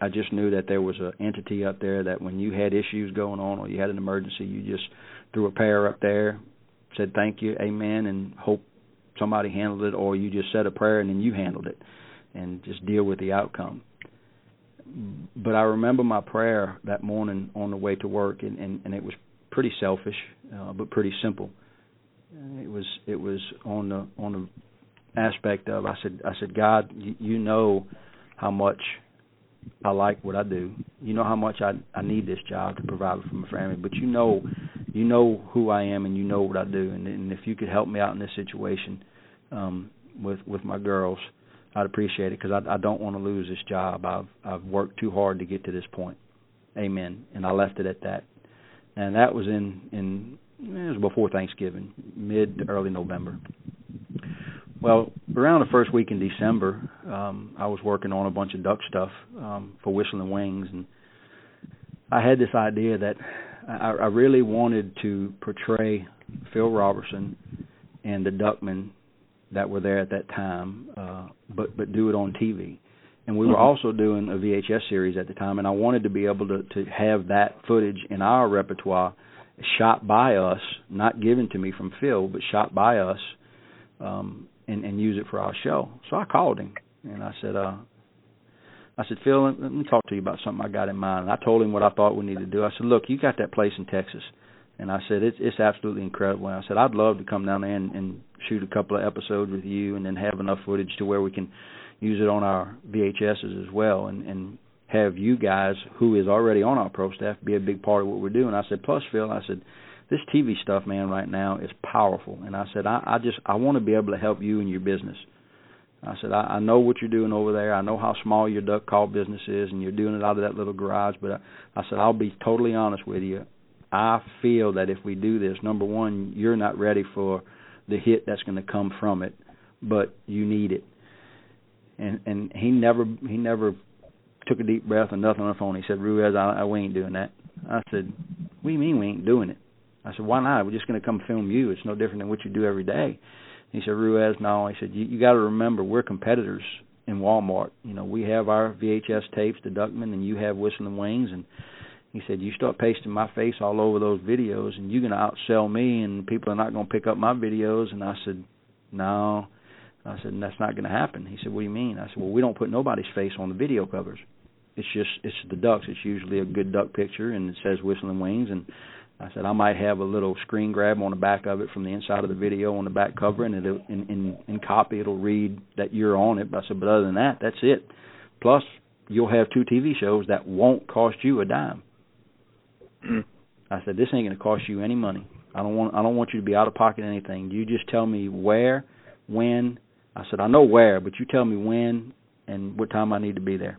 I just knew that there was an entity up there that when you had issues going on or you had an emergency, you just threw a prayer up there, said thank you, amen, and hope somebody handled it, or you just said a prayer and then you handled it, and just deal with the outcome. But I remember my prayer that morning on the way to work, and and, and it was pretty selfish, uh, but pretty simple. It was it was on the on the aspect of I said I said God, you, you know how much I like what I do. You know how much I I need this job to provide for my family, but you know you know who I am and you know what I do and, and if you could help me out in this situation um with with my girls, I'd appreciate it because I I don't want to lose this job. I've I've worked too hard to get to this point. Amen. And I left it at that. And that was in in it was before Thanksgiving, mid to early November. Well, around the first week in December, um, I was working on a bunch of duck stuff um, for Whistling Wings, and I had this idea that I, I really wanted to portray Phil Robertson and the Duckmen that were there at that time, uh, but but do it on TV. And we were mm-hmm. also doing a VHS series at the time, and I wanted to be able to to have that footage in our repertoire, shot by us, not given to me from Phil, but shot by us, um, and and use it for our show. So I called him and I said, uh, I said, Phil, let me talk to you about something I got in mind. And I told him what I thought we needed to do. I said, look, you got that place in Texas, and I said it's it's absolutely incredible. And I said I'd love to come down there and, and shoot a couple of episodes with you, and then have enough footage to where we can use it on our VHSs as well, and and have you guys, who is already on our pro staff, be a big part of what we're doing. I said, plus Phil, I said this TV stuff, man, right now is powerful. And I said, I, I just I want to be able to help you in your business. I said, I, I know what you're doing over there. I know how small your duck call business is, and you're doing it out of that little garage. But I, I said, I'll be totally honest with you. I feel that if we do this, number one, you're not ready for the hit that's going to come from it, but you need it. And and he never he never took a deep breath and nothing on the phone. He said, Ruiz, I, I we ain't doing that. I said, What do you mean we ain't doing it? I said, why not? We're just going to come film you. It's no different than what you do every day. He said, Ruiz, no. He said, you, you got to remember, we're competitors in Walmart. You know, we have our VHS tapes, the Duckman, and you have Whistling Wings. And he said, you start pasting my face all over those videos, and you're going to outsell me, and people are not going to pick up my videos. And I said, no. I said, that's not going to happen. He said, what do you mean? I said, well, we don't put nobody's face on the video covers. It's just it's the ducks. It's usually a good duck picture, and it says Whistling Wings, and I said I might have a little screen grab on the back of it from the inside of the video on the back cover, and it'll in in, in copy it'll read that you're on it. But I said, but other than that, that's it. Plus, you'll have two TV shows that won't cost you a dime. Mm. I said this ain't going to cost you any money. I don't want I don't want you to be out of pocket anything. You just tell me where, when. I said I know where, but you tell me when and what time I need to be there.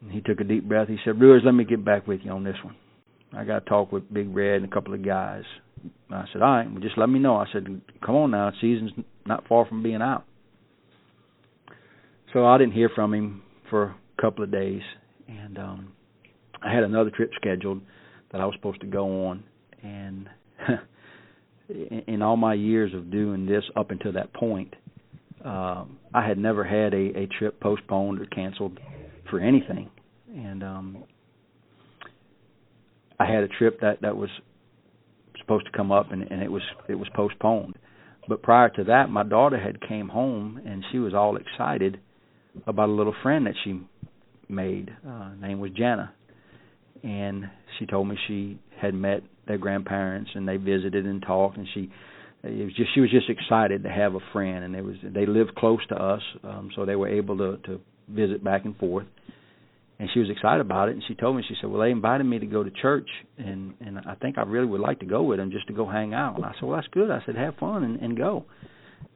And he took a deep breath. He said, Ruiz, let me get back with you on this one. I got to talk with Big Red and a couple of guys. I said, all right, just let me know. I said, come on now, season's not far from being out. So I didn't hear from him for a couple of days, and um I had another trip scheduled that I was supposed to go on, and in all my years of doing this up until that point, um, I had never had a, a trip postponed or canceled for anything, and um I had a trip that that was supposed to come up and, and it was it was postponed. But prior to that, my daughter had came home and she was all excited about a little friend that she maid. Uh, name was Jana, and she told me she had met their grandparents and they visited and talked, and she it was just she was just excited to have a friend, and it was they lived close to us, um, so they were able to to visit back and forth. And she was excited about it, and she told me she said, "Well, they invited me to go to church, and and I think I really would like to go with them just to go hang out." And I said, "Well, that's good." I said, "Have fun and, and go."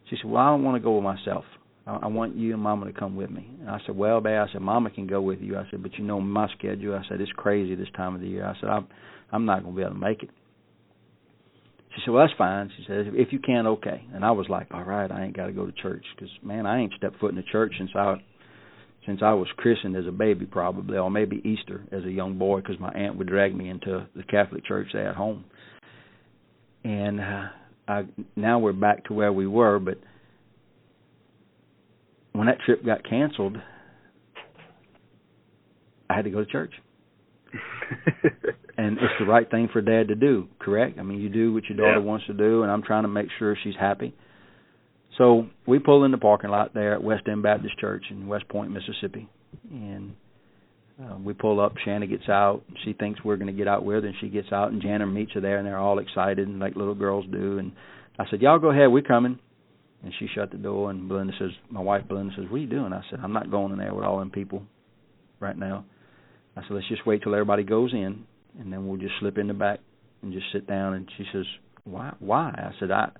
She said, "Well, I don't want to go with myself. I, I want you and Mama to come with me." And I said, "Well, babe," I said, "Mama can go with you." I said, "But you know my schedule." I said, "It's crazy this time of the year." I said, "I'm I'm not going to be able to make it." She said, "Well, that's fine." She said, "If you can, okay." And I was like, "All right, I ain't got to go to church because man, I ain't stepped foot in the church since I since I was christened as a baby, probably, or maybe Easter as a young boy, because my aunt would drag me into the Catholic church at home. And uh, I now we're back to where we were, but when that trip got canceled, I had to go to church. and it's the right thing for dad to do, correct? I mean, you do what your daughter Yeah. wants to do, and I'm trying to make sure she's happy. So we pull in the parking lot there at West End Baptist Church in West Point, Mississippi, and uh, we pull up. Shanna gets out. She thinks we're going to get out with her, and she gets out, and Jana meets her there, and they're all excited, and like little girls do. And I said, "Y'all go ahead, we're coming." And she shut the door, and Belinda says, "My wife, Belinda says, what are you doing?" I said, "I'm not going in there with all them people right now." I said, "Let's just wait till everybody goes in, and then we'll just slip in the back and just sit down." And she says, "Why? Why?" I said, "I."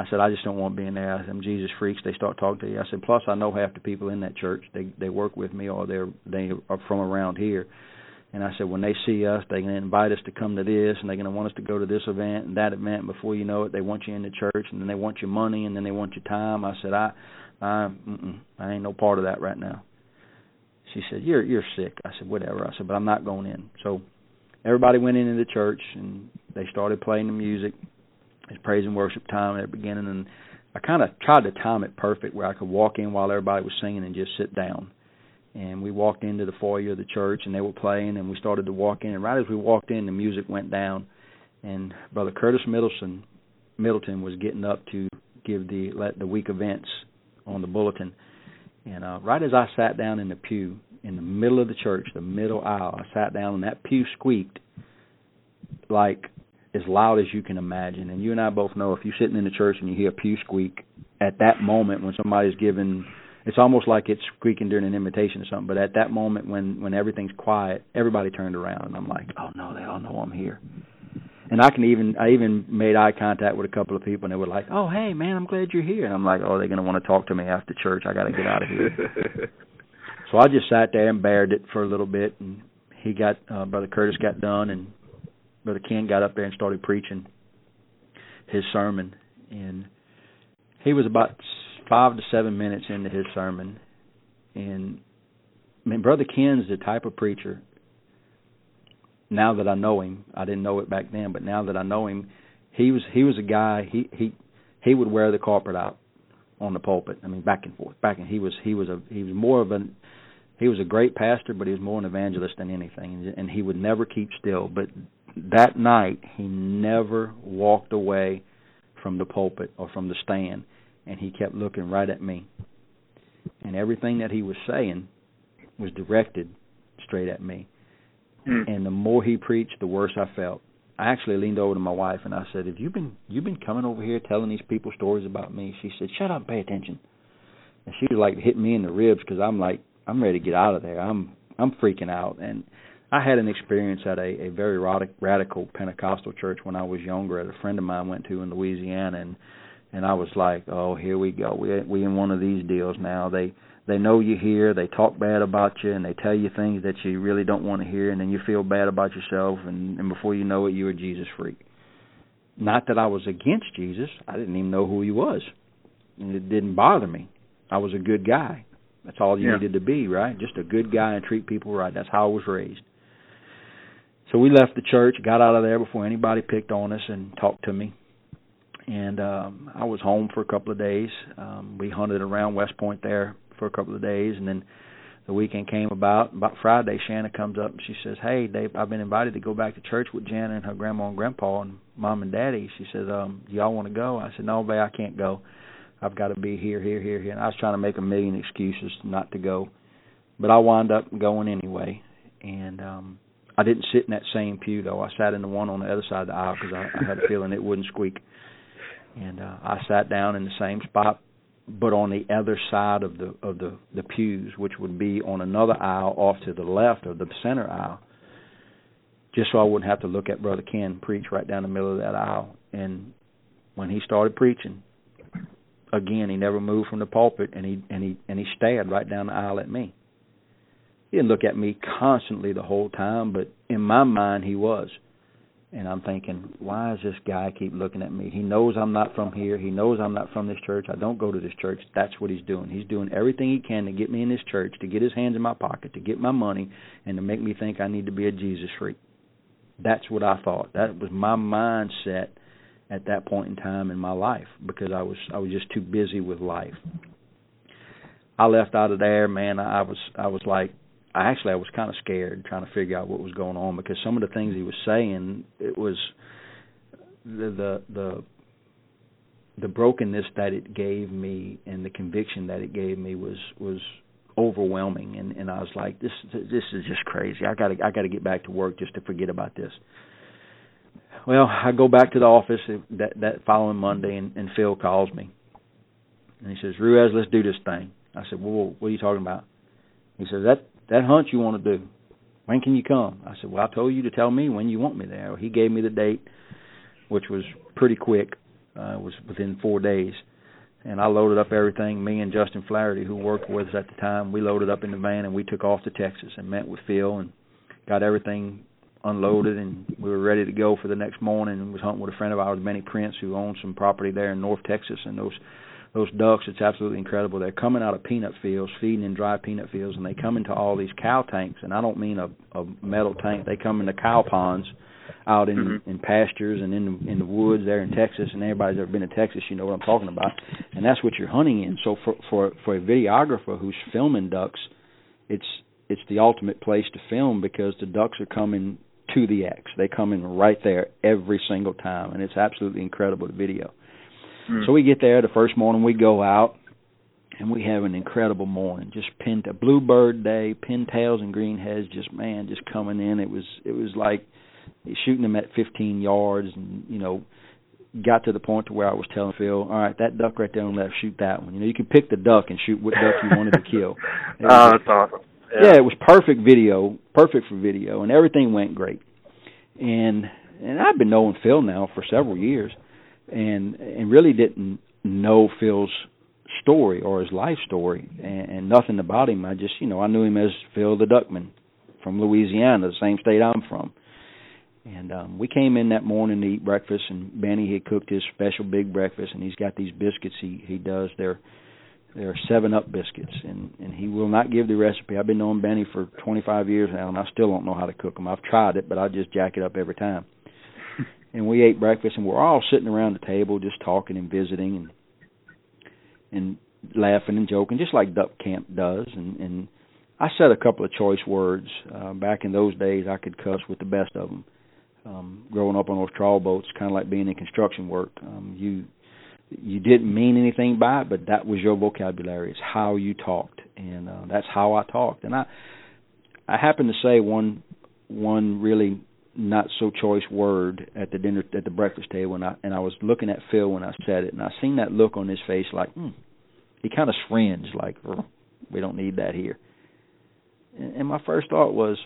I said, I just don't want to be in there. Them Jesus freaks, they start talking to you. I said, plus I know half the people in that church. They they work with me or they're they are from around here. And I said, when they see us, they're going to invite us to come to this, and they're going to want us to go to this event and that event. Before you know it, they want you in the church, and then they want your money, and then they want your time. I said, I, I, mm-mm, I ain't no part of that right now. She said, you're you're sick. I said, whatever. I said, but I'm not going in. So everybody went into the church, and they started playing the music. It's praise and worship time at the beginning, and I kind of tried to time it perfect where I could walk in while everybody was singing and just sit down. And we walked into the foyer of the church, and they were playing, and we started to walk in. And right as we walked in, the music went down, and Brother Curtis Middleton Middleton was getting up to give the let the week events on the bulletin. And uh, right as I sat down in the pew in the middle of the church, the middle aisle, I sat down, and that pew squeaked like as loud as you can imagine. And you and I both know if you're sitting in the church and you hear a pew squeak at that moment when somebody's giving it's almost like it's squeaking during an invitation or something, but at that moment when when everything's quiet, everybody turned around and I'm like, "Oh no, they all know I'm here." And I can even I even made eye contact with a couple of people and they were like, "Oh, hey man, I'm glad you're here." And I'm like, "Oh, they're going to want to talk to me after church. I got to get out of here." so I just sat there and bared it for a little bit and he got uh brother Curtis got done and brother Ken got up there and started preaching his sermon. And he was about five to seven minutes into his sermon. And I mean brother Ken's the type of preacher now that I know him I didn't know it back then but now that I know him he was he was a guy he he he would wear the carpet out on the pulpit. I mean back and forth back and he was he was a he was more of an he was a great pastor but he was more an evangelist than anything. And he would never keep still. But that night he never walked away from the pulpit or from the stand and he kept looking right at me. And everything that he was saying was directed straight at me. Mm. and the more he preached the worse I felt. I actually leaned over to my wife and I said have you been you've been coming over here telling these people stories about me? She said shut up and pay attention. And she was like hitting me in the ribs because I'm like I'm ready to get out of there. I'm I'm freaking out. And I had an experience at a, a very radic, radical Pentecostal church when I was younger. That a friend of mine went to in Louisiana, and and I was like, oh, here we go. We we in one of these deals now. They they know you here. They talk bad about you, and they tell you things that you really don't want to hear, and then you feel bad about yourself, and, and before you know it, you're a Jesus freak. Not that I was against Jesus. I didn't even know who he was, and it didn't bother me. I was a good guy. That's all you Yeah. needed to be, right? Just a good guy and treat people right. That's how I was raised. So we left the church, got out of there before anybody picked on us and talked to me. And um I was home for a couple of days. Um we hunted around West Point there for a couple of days and then the weekend came about. About Friday Shanna comes up and she says, Hey Dave, I've been invited to go back to church with Jana and her grandma and grandpa and mom and daddy. She says, Um, do y'all want to go? I said, No, babe, I can't go. I've got to be here, here, here, here. And I was trying to make a million excuses not to go. but I wound up going anyway, and um I didn't sit in that same pew though. I sat in the one on the other side of the aisle because I, I had a feeling it wouldn't squeak, and uh, I sat down in the same spot, but on the other side of the of the the pews, which would be on another aisle off to the left of the center aisle, just so I wouldn't have to look at Brother Ken preach right down the middle of that aisle. And when he started preaching, again he never moved from the pulpit, and he and he and he stared right down the aisle at me he didn't look at me constantly the whole time, but in my mind he was. And I'm thinking, why does this guy keep looking at me? He knows I'm not from here. He knows I'm not from this church. I don't go to this church. That's what he's doing. He's doing everything he can to get me in this church, to get his hands in my pocket, to get my money, and to make me think I need to be a Jesus freak. That's what I thought. That was my mindset at that point in time in my life because I was I was just too busy with life. I left out of there, man. I was I was like I actually I was kind of scared trying to figure out what was going on because some of the things he was saying it was the the the the brokenness that it gave me and the conviction that it gave me was was overwhelming and and I was like this this is just crazy. I got to I got to get back to work just to forget about this. Well, I go back to the office that that following Monday and, and Phil calls me. And he says, "Ruiz, let's do this thing." I said, "Well, what are you talking about?" He says, "That that hunt you want to do. When can you come? I said, Well, I told you to tell me when you want me there. He gave me the date, which was pretty quick. Uh, was within four days. And I loaded up everything. Me and Justin Flaherty, who worked with us at the time, we loaded up in the van and we took off to Texas and met with Phil and got everything unloaded and we were ready to go for the next morning and was hunting with a friend of ours, Benny Prince, who owns some property there in North Texas and those those ducks it's absolutely incredible. They're coming out of peanut fields feeding in dry peanut fields and they come into all these cow tanks. And i don't mean a, a metal tank. They come into cow ponds out in mm-hmm. in pastures and in the, in the woods there in Texas. And everybody's ever been to Texas you know what I'm talking about. And that's what you're hunting in. So for for for a videographer who's filming ducks it's it's the ultimate place to film because the ducks are coming to the X. They come in right there every single time. And it's absolutely incredible to video Mm. So we get there the first morning. We go out, and we have an incredible morning. Just pin a bluebird day, pintails and greenheads. Just man, just coming in. It was it was like shooting them at 15 yards, and you know got to the point to where I was telling Phil, all right, that duck right there on the left, shoot that one. You know, you can pick the duck and shoot what duck you wanted to kill. oh, that's awesome. Yeah. yeah, it was perfect video, perfect for video, and everything went great. And and I've been knowing Phil now for several years, and and really didn't know Phil's story or his life story and, and nothing about him. I just you know I knew him as Phil the Duckman from Louisiana, the same state I'm from. And um we came in that morning to eat breakfast and Benny had cooked his special big breakfast and he's got these biscuits he he does they're they're seven up biscuits and and he will not give the recipe. I've been knowing Benny for 25 years now and I still don't know how to cook them. I've tried it but I just jack it up every time and we ate breakfast and we're all sitting around the table just talking and visiting and and laughing and joking just like duck camp does. And and I said a couple of choice words. Uh, back in those days I could cuss with the best of them um growing up on those trawl boats kind of like being in construction work. Um you you didn't mean anything by it but that was your vocabulary. It's how you talked and uh, that's how I talked. And I I happened to say one one really not so choice word at the dinner at the breakfast table and I and I was looking at Phil when I said it and I seen that look on his face like hmm, he kind of cringed like we don't need that here. And, and my first thought was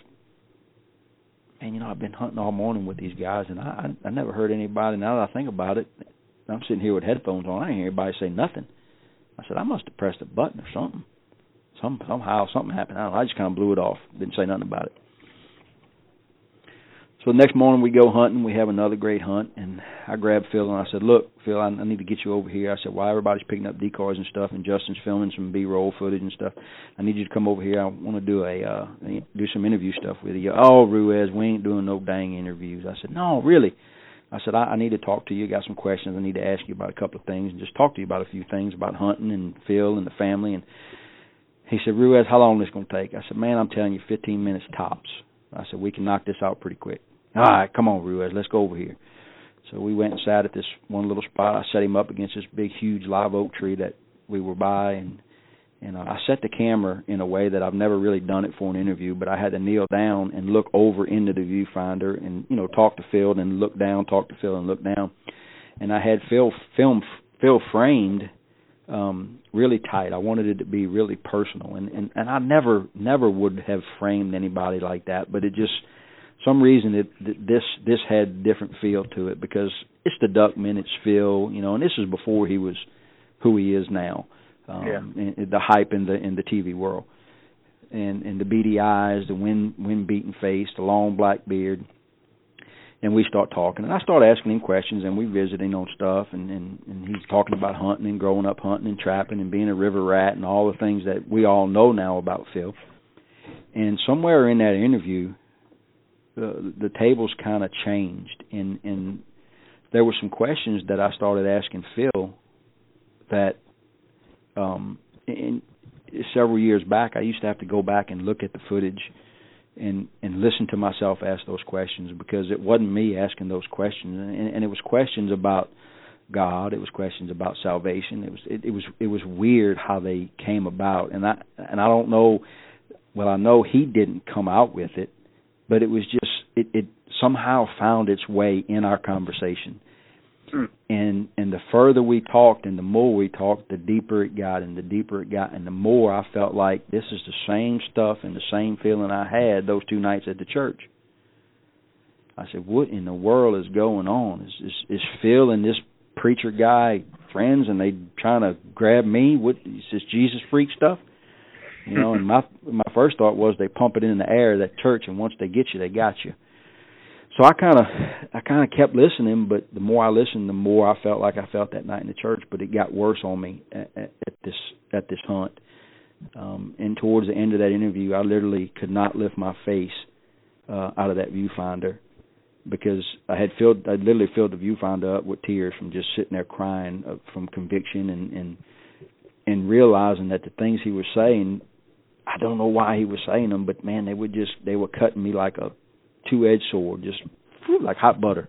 man, you know, I've been hunting all morning with these guys and I I, I never heard anybody now that I think about it, I'm sitting here with headphones on, I didn't hear anybody say nothing. I said I must have pressed a button or something. Some somehow something happened. I don't know, I just kind of blew it off. Didn't say nothing about it. So the next morning we go hunting. We have another great hunt, and I grabbed Phil and I said, "Look, Phil, I, I need to get you over here." I said, "While everybody's picking up decoys and stuff, and Justin's filming some B-roll footage and stuff, I need you to come over here. I want to do a uh do some interview stuff with you." Oh, Ruiz, we ain't doing no dang interviews. I said, "No, really." I said, I, I need to talk to you. Got some questions. I need to ask you about a couple of things, and just talk to you about a few things about hunting and Phil and the family. And he said, Ruiz, how long is this going to take? I said, Man, I'm telling you, 15 minutes tops. I said, we can knock this out pretty quick. All right, come on, Ruiz, let's go over here. So we went and sat at this one little spot. I set him up against this big, huge live oak tree that we were by, and and uh, I set the camera in a way that I've never really done it for an interview, but I had to kneel down and look over into the viewfinder and you know talk to Phil and look down, talk to Phil and look down, and I had Phil film Phil framed um really tight. I wanted it to be really personal and and and I never never would have framed anybody like that, but it just some reason it this this had different feel to it because it's the Duckmen's Phil, you know, and this is before he was who he is now. Um yeah. the hype in the in the TV world. And and the beady eyes, the wind wind beaten face, the long black beard and we start talking and I start asking him questions and we visiting on stuff and, and and he's talking about hunting and growing up hunting and trapping and being a river rat and all the things that we all know now about Phil. And somewhere in that interview the tables kind of changed. And and there were some questions that I started asking Phil that um in several years back I used to have to go back and look at the footage and and listen to myself ask those questions because it wasn't me asking those questions. And, and it was questions about God. It was questions about salvation. It was it, it was it was weird how they came about. And I and I don't know well I know he didn't come out with it but it was just it it somehow found its way in our conversation. Hmm. and and the further we talked and the more we talked the deeper it got and the deeper it got and the more I felt like this is the same stuff and the same feeling I had those two nights at the church. I said what in the world is going on? Is is, is Phil and this preacher guy friends and they trying to grab me? What is this Jesus freak stuff you know and my my first thought was they pump it in the air that church and once they get you they got you so I kind of I kind of kept listening, but the more I listened, the more I felt like I felt that night in the church. But it got worse on me at, at, at this at this hunt. Um, and towards the end of that interview, I literally could not lift my face uh, out of that viewfinder because I had filled I literally filled the viewfinder up with tears from just sitting there crying uh, from conviction and and and realizing that the things he was saying, I don't know why he was saying them, but man, they were just they were cutting me like a two edged sword, just like hot butter.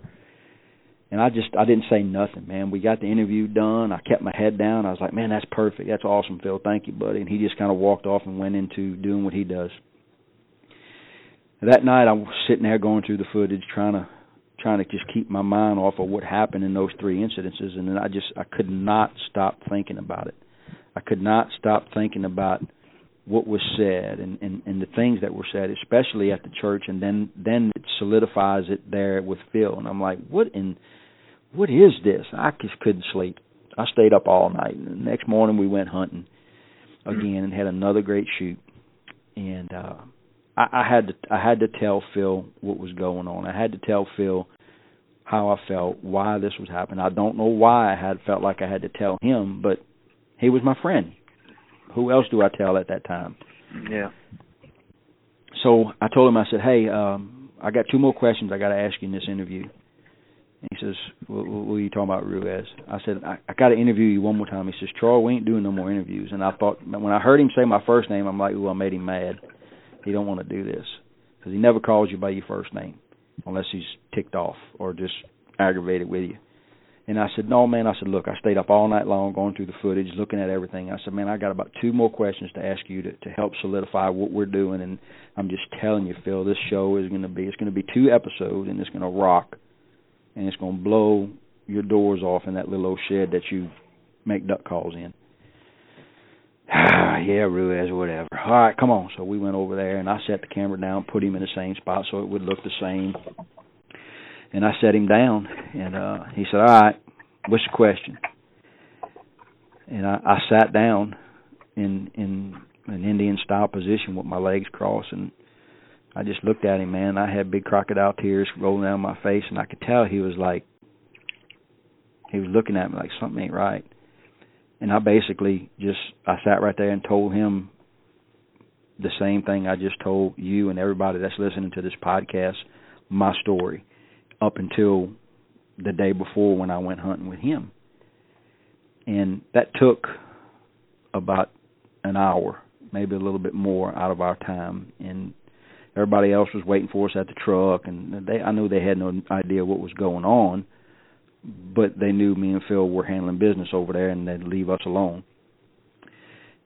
And I just I didn't say nothing, man. We got the interview done. I kept my head down. I was like, man, that's perfect. That's awesome, Phil. Thank you, buddy. And he just kind of walked off and went into doing what he does. That night, I was sitting there going through the footage, trying to trying to just keep my mind off of what happened in those three incidences, and then I just I could not stop thinking about it. I could not stop thinking about what was said and, and, and the things that were said, especially at the church, and then then it solidifies it there with Phil, and I'm like, what in what is this? I just couldn't sleep. I stayed up all night, and the next morning we went hunting again and had another great shoot, and uh, I, I had to I had to tell Phil what was going on. I had to tell Phil how I felt, why this was happening. I don't know why I had felt like I had to tell him, but he was my friend who else do I tell at that time? Yeah. So I told him, I said, hey, um, I got two more questions I got to ask you in this interview. And he says, what, what are you talking about, Ruiz? I said, I, I got to interview you one more time. He says, Troy, we ain't doing no more interviews. And I thought, when I heard him say my first name, I'm like, ooh, I made him mad. He don't want to do this because he never calls you by your first name unless he's ticked off or just aggravated with you. And I said, no, man. I said, look, I stayed up all night long going through the footage, looking at everything. I said, man, I got about two more questions to ask you to, to help solidify what we're doing. And I'm just telling you, Phil, this show is going to be, it's going to be two episodes, and it's going to rock, and it's going to blow your doors off in that little old shed that you make duck calls in. yeah, Ruiz, whatever. All right, come on. So we went over there, and I set the camera down, put him in the same spot so it would look the same and I set him down, and uh, he said, "All right, what's the question?" And I, I sat down in in an Indian style position with my legs crossed, and I just looked at him, man. I had big crocodile tears rolling down my face, and I could tell he was like, he was looking at me like something ain't right. And I basically just I sat right there and told him the same thing I just told you and everybody that's listening to this podcast, my story up until the day before when I went hunting with him. And that took about an hour, maybe a little bit more out of our time and everybody else was waiting for us at the truck and they I knew they had no idea what was going on, but they knew me and Phil were handling business over there and they'd leave us alone.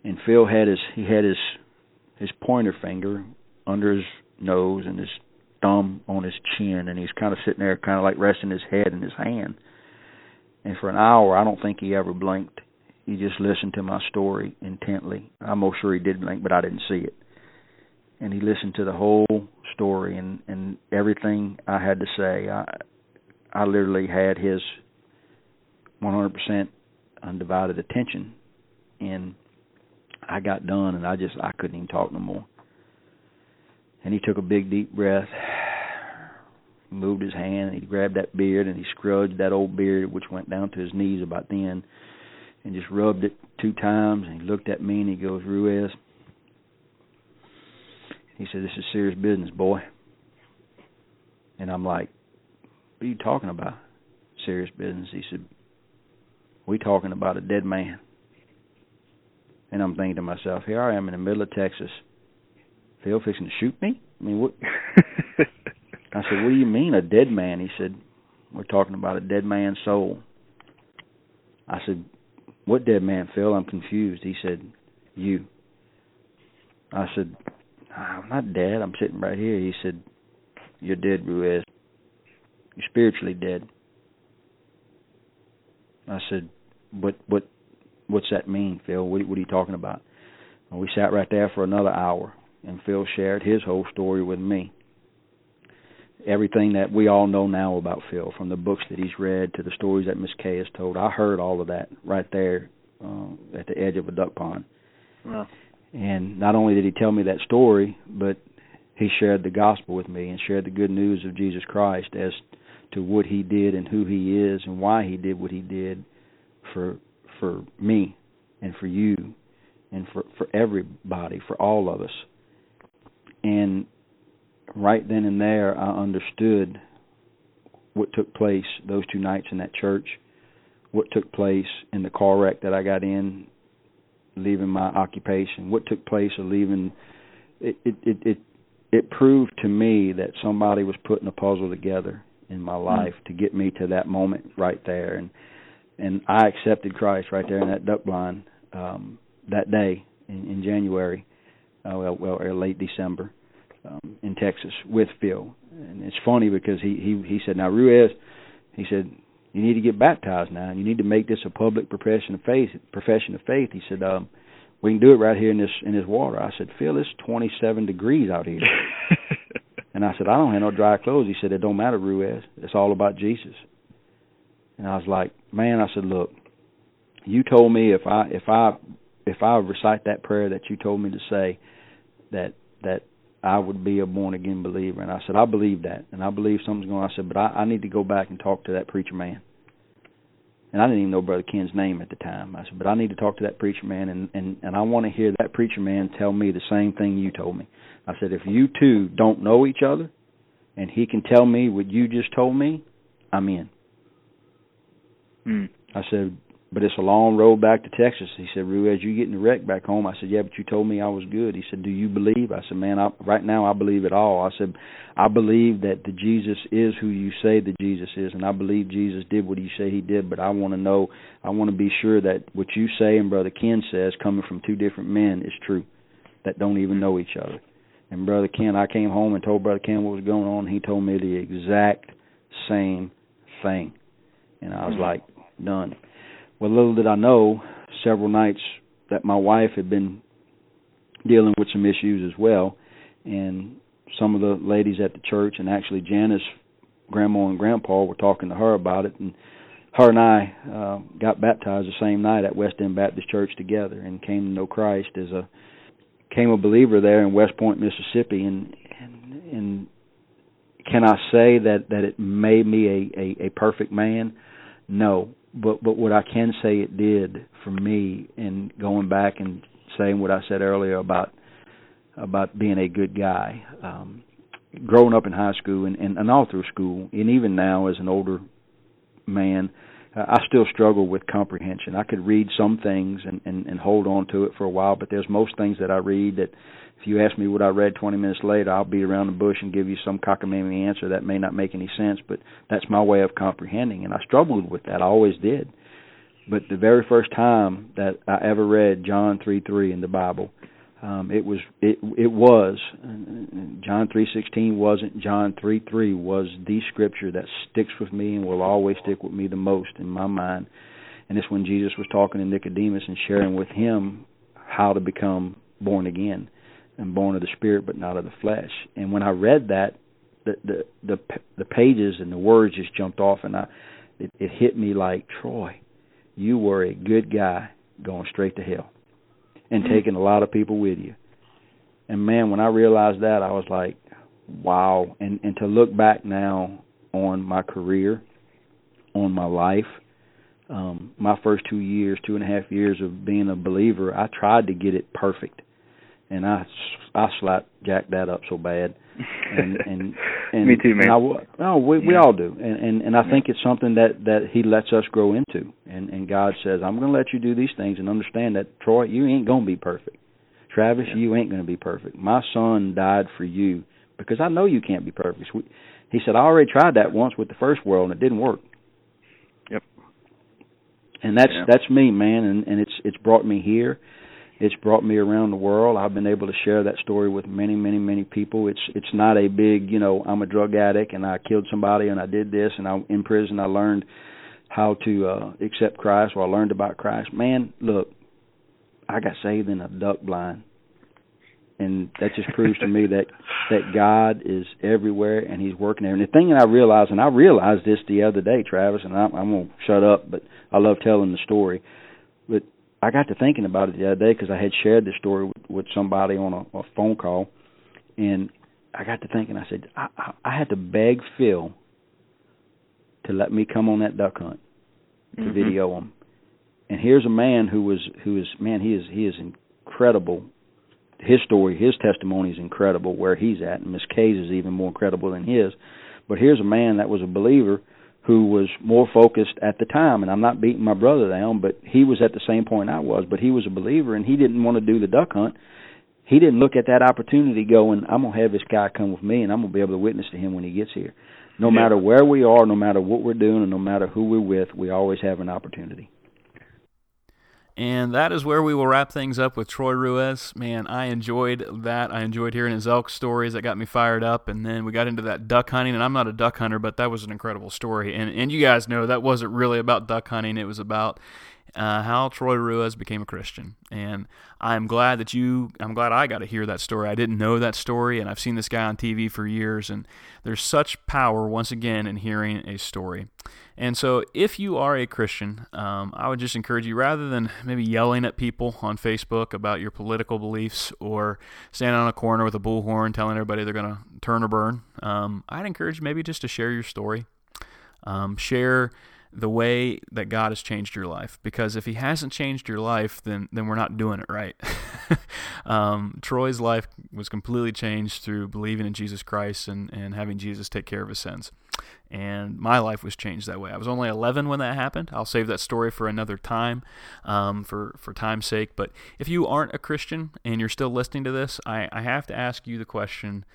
and Phil had his he had his his pointer finger under his nose and his thumb on his chin, and he's kind of sitting there, kind of like resting his head in his hand. And for an hour, I don't think he ever blinked. He just listened to my story intently. I'm most sure he did blink, but I didn't see it. And he listened to the whole story and and everything I had to say. I I literally had his 100% undivided attention, and I got done, and I just I couldn't even talk no more. And he took a big deep breath, moved his hand, and he grabbed that beard and he scrubbed that old beard, which went down to his knees about then, and just rubbed it two times. And he looked at me and he goes, Ruiz. He said, "This is serious business, boy." And I'm like, "What are you talking about? Serious business?" He said, "We talking about a dead man." And I'm thinking to myself, here I am in the middle of Texas. Phil fixing to shoot me? I mean, what? I said, what do you mean a dead man? He said, we're talking about a dead man's soul. I said, what dead man, Phil? I'm confused. He said, you. I said, I'm not dead. I'm sitting right here. He said, you're dead, Ruiz. You're spiritually dead. I said, what, what, what's that mean, Phil? What, what are you talking about? And we sat right there for another hour, and Phil shared his whole story with me. Everything that we all know now about Phil, from the books that he's read to the stories that Miss Kay has told, I heard all of that right there uh, at the edge of a duck pond. Wow. And not only did he tell me that story, but he shared the gospel with me and shared the good news of Jesus Christ as to what he did and who he is and why he did what he did for for me and for you and for for everybody for all of us and right then and there I understood what took place those two nights in that church what took place in the car wreck that I got in leaving my occupation what took place of leaving. It it it it, it proved to me that somebody was putting a puzzle together in my life mm-hmm. to get me to that moment right there. And and I accepted Christ right there in that duck blind um, that day in, in January, uh, well, well, or late December, um, in Texas with Phil. And it's funny because he he he said, "Now Ruiz," he said, "you need to get baptized now. and You need to make this a public profession of faith. Profession of faith." He said, um, "We can do it right here in this in this water." I said, "Phil, it's 27 degrees out here." and I said, "I don't have no dry clothes." He said, "It don't matter, Ruiz. It's all about Jesus." And I was like, man, I said, look, you told me if I if I if I recite that prayer that you told me to say, that that I would be a born again believer. And I said, I believe that, and I believe something's going. on. I said, but I, I need to go back and talk to that preacher man. And I didn't even know Brother Ken's name at the time. I said, but I need to talk to that preacher man, and and and I want to hear that preacher man tell me the same thing you told me. I said, if you two don't know each other, and he can tell me what you just told me, I'm in. Mm. I said, but it's a long road back to Texas. He said, Ruiz, you getting the wreck back home? I said, yeah, but you told me I was good. He said, do you believe? I said, man, I, right now I believe it all. I said, I believe that the Jesus is who you say the Jesus is, and I believe Jesus did what you say he did. But I want to know, I want to be sure that what you say and Brother Ken says, coming from two different men, is true, that don't even know each other. And Brother Ken, I came home and told Brother Ken what was going on. And He told me the exact same thing, and I was mm-hmm. like, done. Well, little did I know, several nights that my wife had been dealing with some issues as well, and some of the ladies at the church, and actually Jana's, grandma and grandpa were talking to her about it, and her and I uh, got baptized the same night at West End Baptist Church together, and came to know Christ as a came a believer there in West Point, Mississippi, and and, and can I say that that it made me a, a a perfect man? No, but but what I can say it did for me in going back and saying what I said earlier about about being a good guy. Um growing up in high school and, and, and all through school and even now as an older man I still struggle with comprehension. I could read some things and, and, and hold on to it for a while, but there's most things that I read that if you ask me what I read 20 minutes later, I'll beat around the bush and give you some cockamamie answer that may not make any sense, but that's my way of comprehending, and I struggled with that. I always did. but the very first time that I ever read John three three in the Bible, um, it was it it was John three sixteen wasn't John three three was the scripture that sticks with me and will always stick with me the most in my mind. And it's when Jesus was talking to Nicodemus and sharing with him how to become born again and born of the spirit but not of the flesh. And when I read that, the the the, the pages and the words just jumped off, and I it, it hit me like Troy, you were a good guy going straight to hell and mm-hmm. taking a lot of people with you. And man, when I realized that, I was like, wow. And and to look back now on my career, on my life, um, my first two years, two and a half years of being a believer, I tried to get it perfect, and I I slapped Jack that up so bad. And and, and me too, man. And I, no, we we all do, and and and I think it's something that that He lets us grow into, and and God says, I'm going to let you do these things, and understand that Troy, you ain't going to be perfect. Travis, yeah. you ain't going to be perfect. My son died for you because I know you can't be perfect. He said, I already tried that once with the first world, and it didn't work Yep. and that's yeah. that's me, man, and and it's it's brought me here. It's brought me around the world. I've been able to share that story with many, many, many people. It's it's not a big, you know, I'm a drug addict and I killed somebody and I did this and I'm in prison I learned how to uh accept Christ or I learned about Christ. Man, look, I got saved in a duck blind and that just proves to me that that God is everywhere and He's working there. And the thing that I realized, and I realized this the other day, Travis, and I'm, I'm gonna shut up, but I love telling the story. I got to thinking about it the other day because I had shared this story with, with somebody on a, a phone call, and I got to thinking. I said I, I, I had to beg Phil to let me come on that duck hunt to mm-hmm. video him. And here's a man who was who is man he is he is incredible his story, his testimony is incredible where he's at, and Miss Kay's is even more incredible than his. But here's a man that was a believer who was more focused at the time, and I'm not beating my brother down, but he was at the same point I was, but he was a believer and he didn't want to do the duck hunt. He didn't look at that opportunity going, I'm gonna have this guy come with me and I'm gonna be able to witness to him when he gets here. No yeah. matter where we are, no matter what we're doing, and no matter who we're with, we always have an opportunity. And that is where we will wrap things up with Troy Ruiz. Man, I enjoyed that. I enjoyed hearing his elk stories. That got me fired up. And then we got into that duck hunting. And I'm not a duck hunter, but that was an incredible story. And and you guys know that wasn't really about duck hunting. It was about uh, how Troy Ruiz became a Christian. And I'm glad that you, I'm glad I got to hear that story. I didn't know that story, and I've seen this guy on TV for years. And there's such power, once again, in hearing a story. And so, if you are a Christian, um, I would just encourage you rather than maybe yelling at people on Facebook about your political beliefs or standing on a corner with a bullhorn telling everybody they're going to turn or burn, um, I'd encourage maybe just to share your story. Um, share the way that God has changed your life. Because if He hasn't changed your life, then then we're not doing it right. um, Troy's life was completely changed through believing in Jesus Christ and and having Jesus take care of his sins. And my life was changed that way. I was only 11 when that happened. I'll save that story for another time, um, for for time's sake. But if you aren't a Christian and you're still listening to this, I, I have to ask you the question: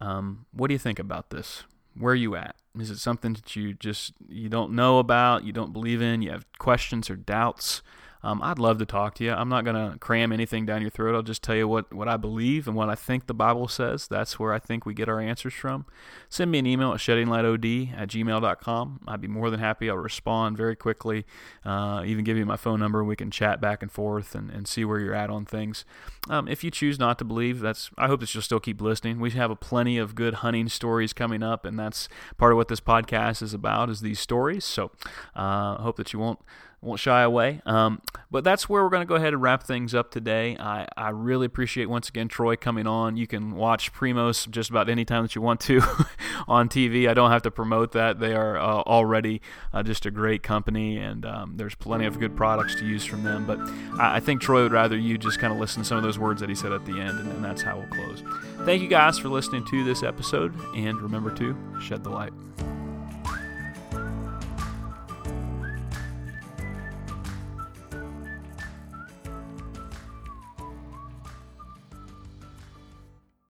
um, What do you think about this? Where are you at? Is it something that you just you don't know about, you don't believe in, you have questions or doubts? Um, I'd love to talk to you. I'm not going to cram anything down your throat. I'll just tell you what, what I believe and what I think the Bible says. That's where I think we get our answers from. Send me an email at sheddinglightod at gmail.com. I'd be more than happy. I'll respond very quickly, uh, even give you my phone number. We can chat back and forth and, and see where you're at on things. Um, if you choose not to believe, that's I hope that you'll still keep listening. We have a plenty of good hunting stories coming up, and that's part of what this podcast is about is these stories. So uh, I hope that you won't won't shy away. Um, but that's where we're going to go ahead and wrap things up today. I, I really appreciate once again Troy coming on. You can watch Primos just about any time that you want to on TV. I don't have to promote that. They are uh, already uh, just a great company, and um, there's plenty of good products to use from them. But I, I, think Troy would rather you just kind of listen to some of those words that he said at the end, and, and that's how we'll close. Thank you guys for listening to this episode, and remember to shed the light.